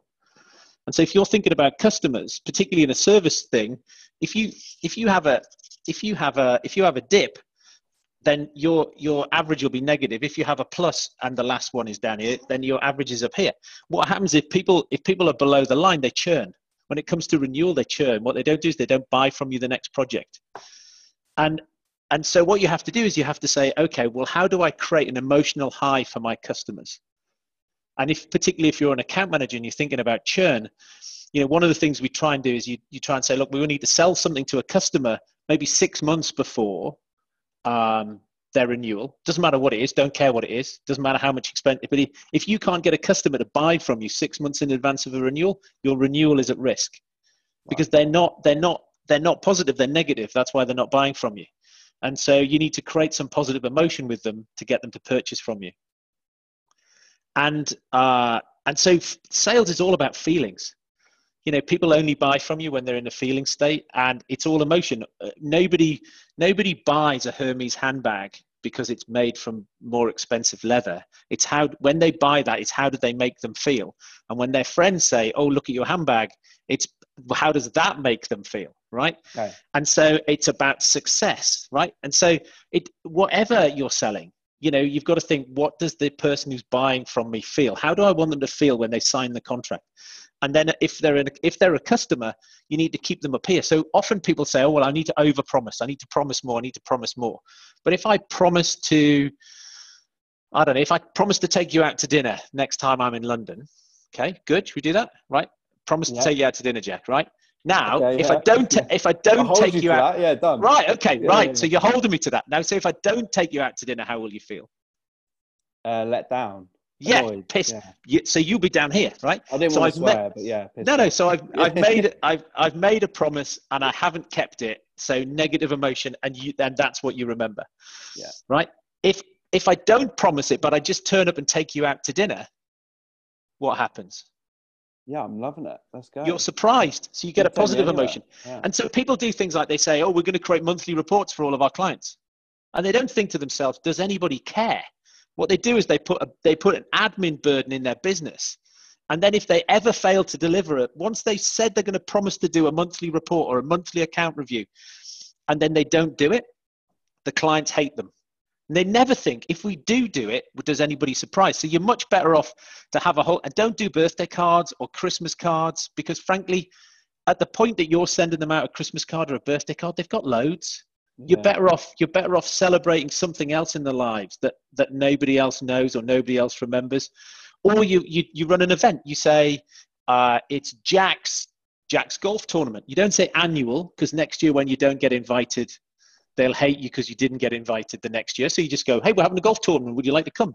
and so if you're thinking about customers particularly in a service thing if you if you have a if you have a if you have a dip then your your average will be negative. If you have a plus and the last one is down here then your average is up here. What happens if people if people are below the line they churn. When it comes to renewal they churn. What they don't do is they don't buy from you the next project. And and so what you have to do is you have to say okay well how do i create an emotional high for my customers? And if particularly if you're an account manager and you're thinking about churn you know one of the things we try and do is you, you try and say look we will need to sell something to a customer maybe six months before um, their renewal. Doesn't matter what it is don't care what it is. Doesn't matter how much expense but if you can't get a customer to buy from you six months in advance of a renewal your renewal is at risk. Because they're not they're not they're not positive they're negative. That's why they're not buying from you. And so you need to create some positive emotion with them to get them to purchase from you. And, uh, and so f- sales is all about feelings. You know people only buy from you when they're in a feeling state and it's all emotion. Uh, nobody nobody buys a hermes handbag because it's made from more expensive leather. It's how when they buy that it's how do they make them feel? And when their friends say oh look at your handbag it's how does that make them feel right? Okay. and so it's about success right? And so it whatever you're selling you know you've got to think what does the person who's buying from me feel? How do i want them to feel when they sign the contract and then if they're in, if they're a customer you need to keep them up here so often people say oh well i need to over promise i need to promise more i need to promise more but if i promise to i don't know if i promise to take you out to dinner next time i'm in london okay good should we do that right promise to take you out to dinner jack right now, okay, if, yeah. I don't if I don't take you, you out, that. yeah, done. Right, okay, yeah, right. Yeah, so you're holding me to that. Now, so if I don't take you out to dinner, how will you feel? Uh, let down. Yeah, Annoyed. pissed. You, so you'll be down here, right? I didn't so want to I've swear, but yeah. No, no. So I've I've made I've I've made a promise and I haven't kept it. So negative emotion, and you then that's what you remember. Yeah. Right. If if I don't promise it, but I just turn up and take you out to dinner, what happens? yeah, I'm loving it. Let's go. You're surprised. So you get a positive emotion. Yeah. And so people do things like they say, oh, we're going to create monthly reports for all of our clients. And they don't think to themselves, does anybody care? What they do is they put, a, they put an admin burden in their business. And then if they ever fail to deliver it, once they said they're going to promise to do a monthly report or a monthly account review, and then they don't do it, the clients hate them and they never think if we do do it, does anybody surprise? So you're much better off to have a whole and don't do birthday cards or Christmas cards because frankly, at the point that you're sending them out a Christmas card or a birthday card, they've got loads. Yeah. You're better off. You're better off celebrating something else in their lives that that nobody else knows or nobody else remembers. Or you you you run an event. You say uh, it's Jack's Jack's golf tournament. You don't say annual because next year when you don't get invited they'll hate you because you didn't get invited the next year. So you just go, hey, we're having a golf tournament. Would you like to come?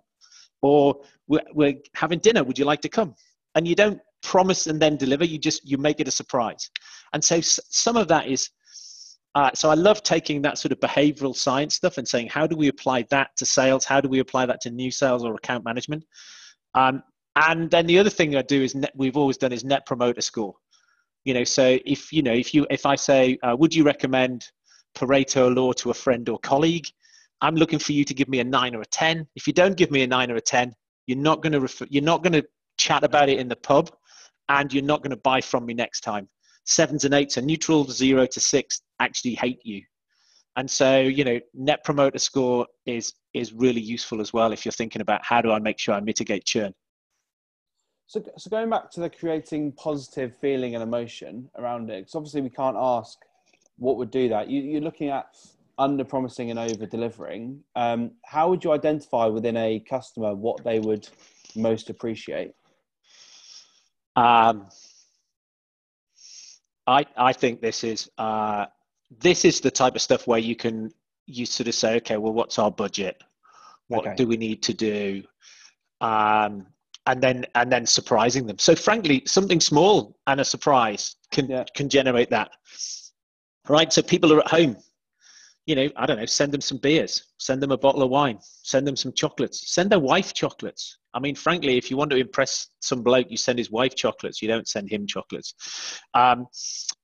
Or we're, we're having dinner. Would you like to come? And you don't promise and then deliver. You just you make it a surprise. And so some of that is. Uh, so I love taking that sort of behavioral science stuff and saying, how do we apply that to sales? How do we apply that to new sales or account management? Um, and then the other thing I do is net, we've always done is net promoter score. You know, so if you know if you if I say, uh, would you recommend Pareto law to a friend or colleague. I'm looking for you to give me a nine or a 10. If you don't give me a nine or a 10, you're not going to refer, you're not going to chat about it in the pub and you're not going to buy from me next time. Sevens and eights are neutral, zero to six actually hate you. And so, you know, net promoter score is is really useful as well if you're thinking about how do I make sure I mitigate churn. So, so going back to the creating positive feeling and emotion around it, because obviously we can't ask what would do that? You, are looking at under promising and over delivering. Um, how would you identify within a customer what they would most appreciate? Um, I I think this is uh, this is the type of stuff where you can you sort of say, okay, well, what's our budget? What okay. do we need to do? Um, and then and then surprising them. So frankly, something small and a surprise can yeah. can generate that right? So people are at home. You know, I don't know, send them some beers, send them a bottle of wine, send them some chocolates, send their wife chocolates. I mean, frankly, if you want to impress some bloke, you send his wife chocolates. You don't send him chocolates. Um,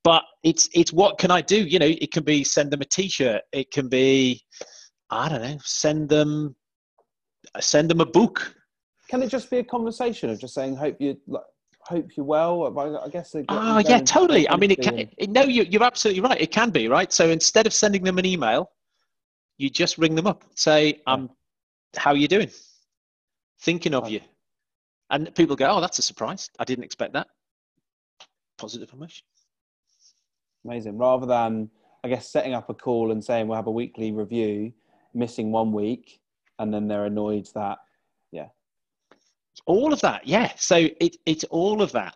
but it's it's what can I do? You know, it can be send them a T-shirt. It can be, I don't know, send them send them a book. Can it just be a conversation of just saying, "Hope you hope you're well. I guess. Oh yeah, totally. I mean, it can. It, no, you, you're absolutely right. It can be right. So instead of sending them an email, you just ring them up. Say, "Um, how are you doing? Thinking of you." And people go, "Oh, that's a surprise. I didn't expect that." Positive emotion. Amazing. Rather than, I guess, setting up a call and saying we'll have a weekly review, missing one week, and then they're annoyed that all of that yeah. So it, it's all of that.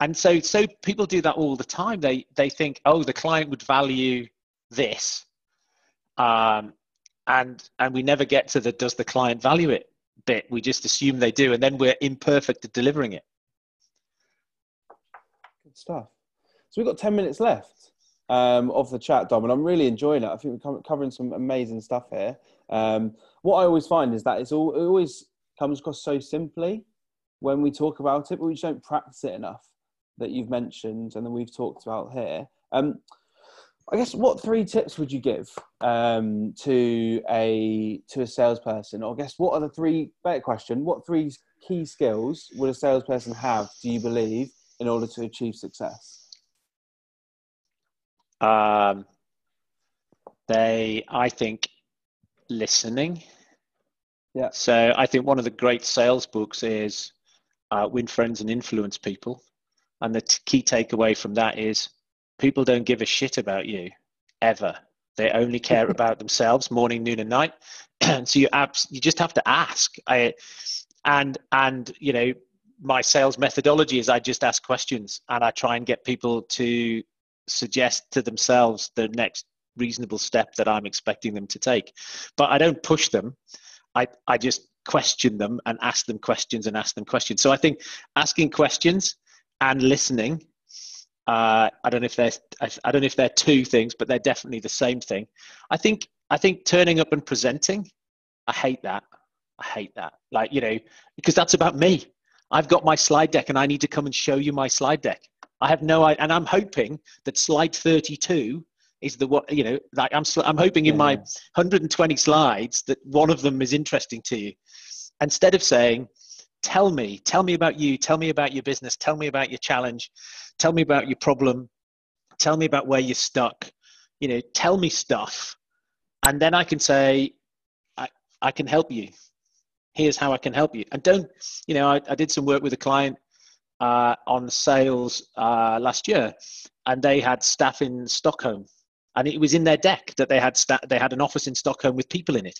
And so so people do that all the time. They they think oh the client would value this um, and and we never get to the does the client value it bit? We just assume they do and then we're imperfect at delivering it. Good stuff. So we've got 10 minutes left um, of the chat dom and i'm really enjoying it. I think we're covering some amazing stuff here. Um, what i always find is that it's all, always comes across so simply when we talk about it, but we just don't practice it enough. that you've mentioned and that we've talked about here. Um, I guess what three tips would you give um, to a to a salesperson? Or I guess what are the three better question? What three key skills would a salesperson have? Do you believe in order to achieve success? Um, they, I think, listening. Yeah. So I think one of the great sales books is uh, Win Friends and Influence People, and the t- key takeaway from that is people don't give a shit about you ever. They only care about themselves morning, noon, and night. And so you abs- you just have to ask. I and and you know my sales methodology is I just ask questions and I try and get people to suggest to themselves the next reasonable step that I'm expecting them to take. But I don't push them. I, I just question them and ask them questions and ask them questions. So I think asking questions and listening uh, I don't know if they're I don't know if they're two things, but they're definitely the same thing. I think I think turning up and presenting, I hate that. I hate that. Like you know, because that's about me. I've got my slide deck, and I need to come and show you my slide deck. I have no, and I'm hoping that slide 32 is the what you know. Like I'm I'm hoping in my 120 slides that one of them is interesting to you. Instead of saying, "Tell me, tell me about you, tell me about your business, tell me about your challenge." tell me about your problem tell me about where you're stuck you know tell me stuff and then i can say i, I can help you here's how i can help you and don't you know i, I did some work with a client uh, on sales uh, last year and they had staff in stockholm and it was in their deck that they had sta- they had an office in stockholm with people in it.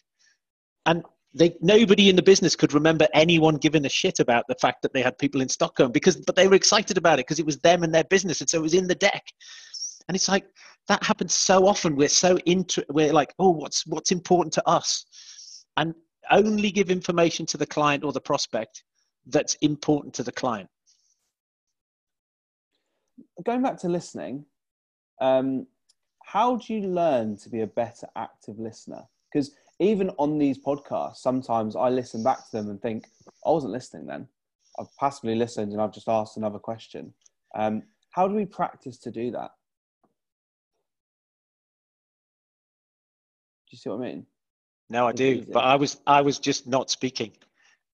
And they nobody in the business could remember anyone giving a shit about the fact that they had people in Stockholm because but they were excited about it because it was them and their business and so it was in the deck. And it's like that happens so often. We're so into we're like oh what's what's important to us? And only give information to the client or the prospect that's important to the client. Going back to listening um, how do you learn to be a better active listener because even on these podcasts, sometimes I listen back to them and think, I wasn't listening then. I've passively listened and I've just asked another question. Um, how do we practice to do that? Do you see what I mean? No, I do. But I was I was just not speaking.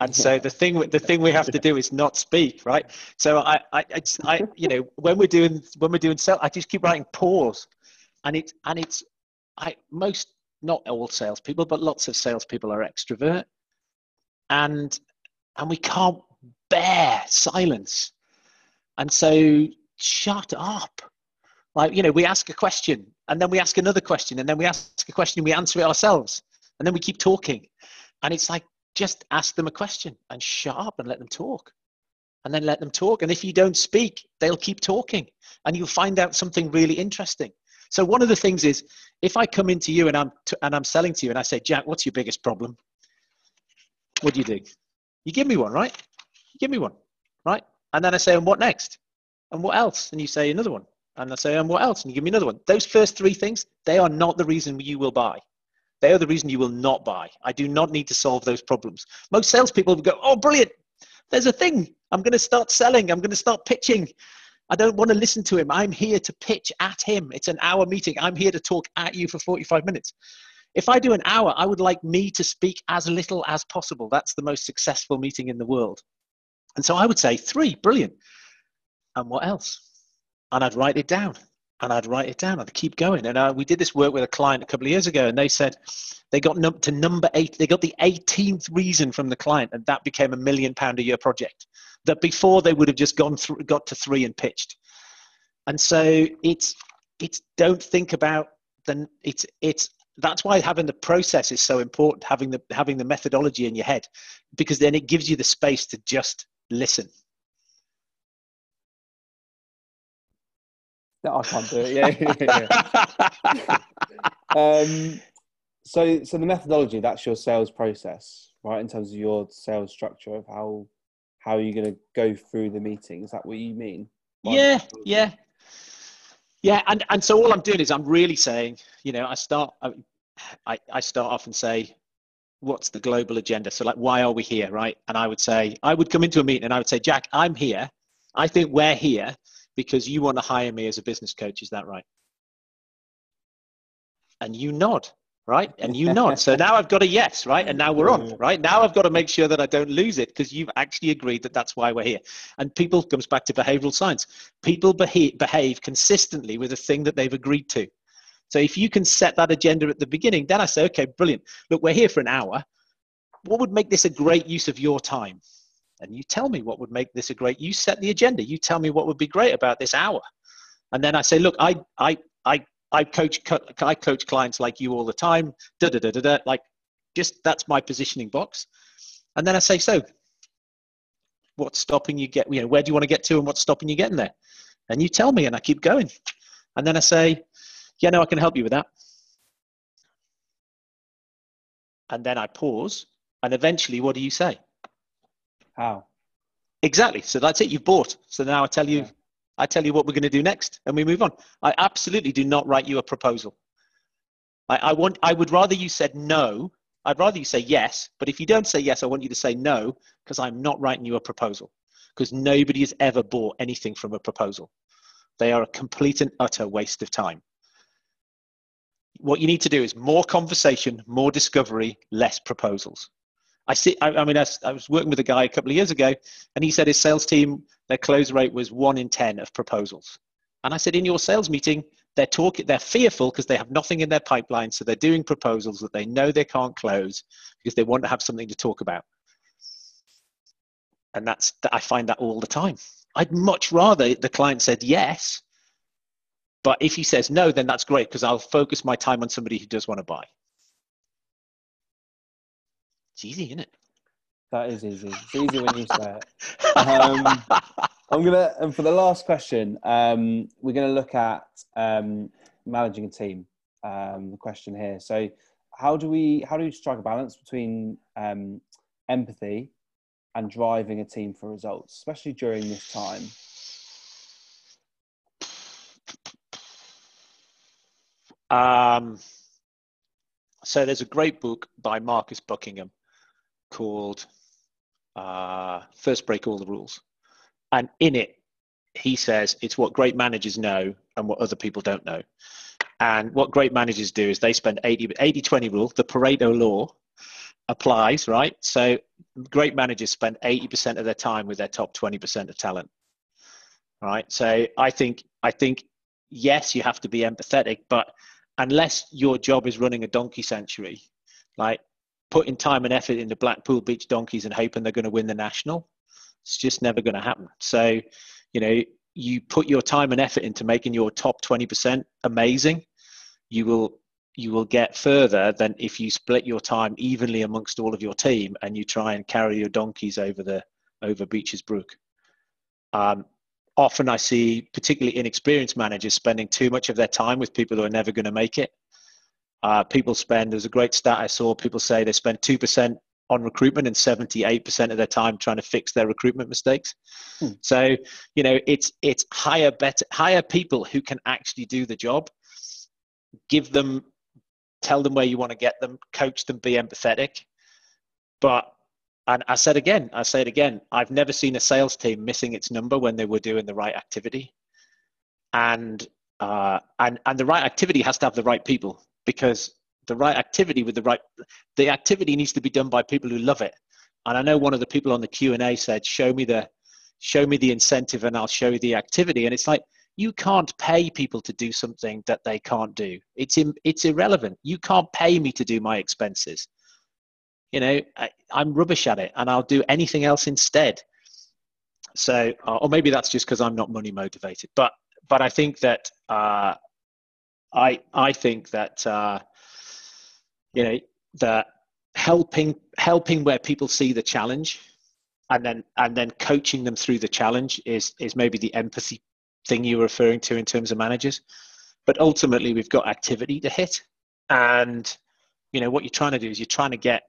And so the thing the thing we have to do is not speak, right? So I I, I you know when we're doing when we're doing self, I just keep writing pause, and it's and it's I most not all salespeople, but lots of salespeople are extrovert, and and we can't bear silence, and so shut up. Like you know, we ask a question, and then we ask another question, and then we ask a question, and we answer it ourselves, and then we keep talking, and it's like just ask them a question and shut up and let them talk and then let them talk. And if you don't speak, they'll keep talking and you'll find out something really interesting. So one of the things is if I come into you and I'm t- and I'm selling to you and I say, Jack, what's your biggest problem? What do you do? You give me one, right? You give me one, right? And then I say, and what next? And what else? And you say another one. And I say, and what else? And you give me another one. Those first three things, they are not the reason you will buy. They are the reason you will not buy. I do not need to solve those problems. Most salespeople will go, oh, brilliant. There's a thing. I'm going to start selling. I'm going to start pitching. I don't want to listen to him. I'm here to pitch at him. It's an hour meeting. I'm here to talk at you for 45 minutes. If I do an hour, I would like me to speak as little as possible. That's the most successful meeting in the world. And so I would say three, brilliant. And what else? And I'd write it down and I'd write it down. I'd keep going. And uh, we did this work with a client a couple of years ago, and they said they got num- to number eight. They got the 18th reason from the client, and that became a million pound a year project. That before they would have just gone through, got to three and pitched. And so it's it's don't think about the it's it's that's why having the process is so important. Having the having the methodology in your head, because then it gives you the space to just listen I can't do it. Yeah. yeah. um, so, so the methodology that's your sales process, right? In terms of your sales structure of how how are you're going to go through the meeting. Is that what you mean? Yeah, yeah, yeah. And and so all I'm doing is I'm really saying, you know, I start I I start off and say, what's the global agenda? So like, why are we here, right? And I would say I would come into a meeting and I would say, Jack, I'm here I think we're here because you want to hire me as a business coach. Is that right? And you nod, right? And you nod. So now I've got a yes, right? And now we're on, right? Now I've got to make sure that I don't lose it because you've actually agreed that that's why we're here. And people comes back to behavioral science. People behave, behave consistently with a thing that they've agreed to. So if you can set that agenda at the beginning, then I say, okay, brilliant. Look, we're here for an hour. What would make this a great use of your time? And you tell me what would make this a great. You set the agenda. You tell me what would be great about this hour. And then I say, look, I I I I coach I coach clients like you all the time. Da da da da da. Like, just that's my positioning box. And then I say, so what's stopping you get? You know, where do you want to get to, and what's stopping you getting there? And you tell me, and I keep going. And then I say, yeah, no, I can help you with that. And then I pause, and eventually, what do you say? How? Exactly. So that's it. You've bought. So now I tell you, yeah. I tell you what we're going to do next, and we move on. I absolutely do not write you a proposal. I, I want. I would rather you said no. I'd rather you say yes. But if you don't say yes, I want you to say no because I'm not writing you a proposal. Because nobody has ever bought anything from a proposal. They are a complete and utter waste of time what you need to do is more conversation, more discovery, less proposals. I see. I, I mean, I, I, was working with a guy a couple of years ago, and he said his sales team their close rate was one in ten of proposals. And I said, in your sales meeting, they're talking, they're fearful because they have nothing in their pipeline, so they're doing proposals that they know they can't close because they want to have something to talk about. And that's I find that all the time. I'd much rather the client said yes but if he says no, then that's great because I'll focus my time on somebody who does want to buy. It's easy, isn't it? That is easy. It's easy when you say it. Um, I'm gonna, and for the last question, um, we're gonna look at um, managing a team. Um, the question here. So, how do we how do we strike a balance between um, empathy and driving a team for results, especially during this time? Um, so there's a great book by Marcus Buckingham called uh, First Break All the Rules. And in it, he says it's what great managers know and what other people don't know. And what great managers do is they spend 80 80 20 rule, the Pareto law applies, right? So great managers spend 80% of their time with their top 20% of talent. Right? So I think I think yes, you have to be empathetic, but unless your job is running a donkey sanctuary, like putting time and effort into Blackpool Beach donkeys and hoping they're going to win the national, it's just never going to happen. So, you know, you put your time and effort into making your top 20% amazing, you will you will get further than if you split your time evenly amongst all of your team and you try and carry your donkeys over the over Becher's Brook. Um, often I see particularly inexperienced managers spending too much of their time with people who are never going to make it. Uh, people spend, there's a great stat I saw, people say they spend 2% on recruitment and 78% of their time trying to fix their recruitment mistakes. Hmm. So, you know, it's, it's hire better, hire people who can actually do the job, give them, tell them where you want to get them, coach them, be empathetic. But and I said again, I say it again, I've never seen a sales team missing its number when they were doing the right activity. And uh, and and the right activity has to have the right people because the right activity with the right the activity needs to be done by people who love it. And I know one of the people on the Q and A said, "Show me the show me the incentive, and I'll show you the activity." And it's like you can't pay people to do something that they can't do. It's in, it's irrelevant. You can't pay me to do my expenses you know I, am rubbish at it and i'll do anything else instead so or maybe that's just because i'm not money motivated but but i think that uh, i i think that uh, you know that helping helping where people see the challenge and then and then coaching them through the challenge is is maybe the empathy thing you're referring to in terms of managers. But ultimately we've got activity to hit. And you know what you're trying to do is you're trying to get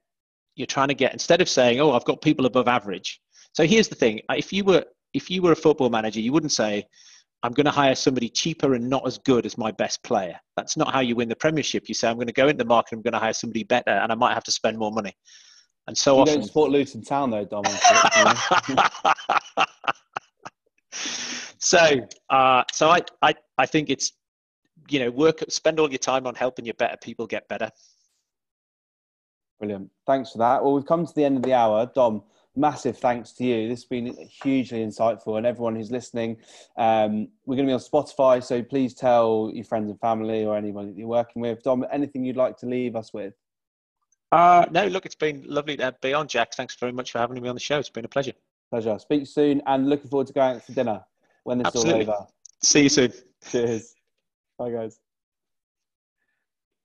you're trying to get instead of saying oh i've got people above average. So here's the thing. If you were if you were a football manager you wouldn't say i'm going to hire somebody cheaper and not as good as my best player that's not how you win the premiership you say i'm going to go into the market i'm going to hire somebody better and i might have to spend more money and so you often don't support Luton Town though Dom so, uh, so I, I, I think it's, you know, work, spend all your time on helping your better people get better. Brilliant. Thanks for that. Well, we've come to the end of the hour. Dom, massive thanks to you. This has been hugely insightful, and everyone who's listening. Um, we're going to be on Spotify, so please tell your friends and family or anyone that you're working with. Dom, anything you'd like to leave us with? Uh, no, look, it's been lovely to be on, Jack. Thanks very much for having me on the show. It's been a pleasure. Pleasure. Speak soon, and looking forward to going out for dinner when this Absolutely. all over. See you soon. Cheers. Bye, guys.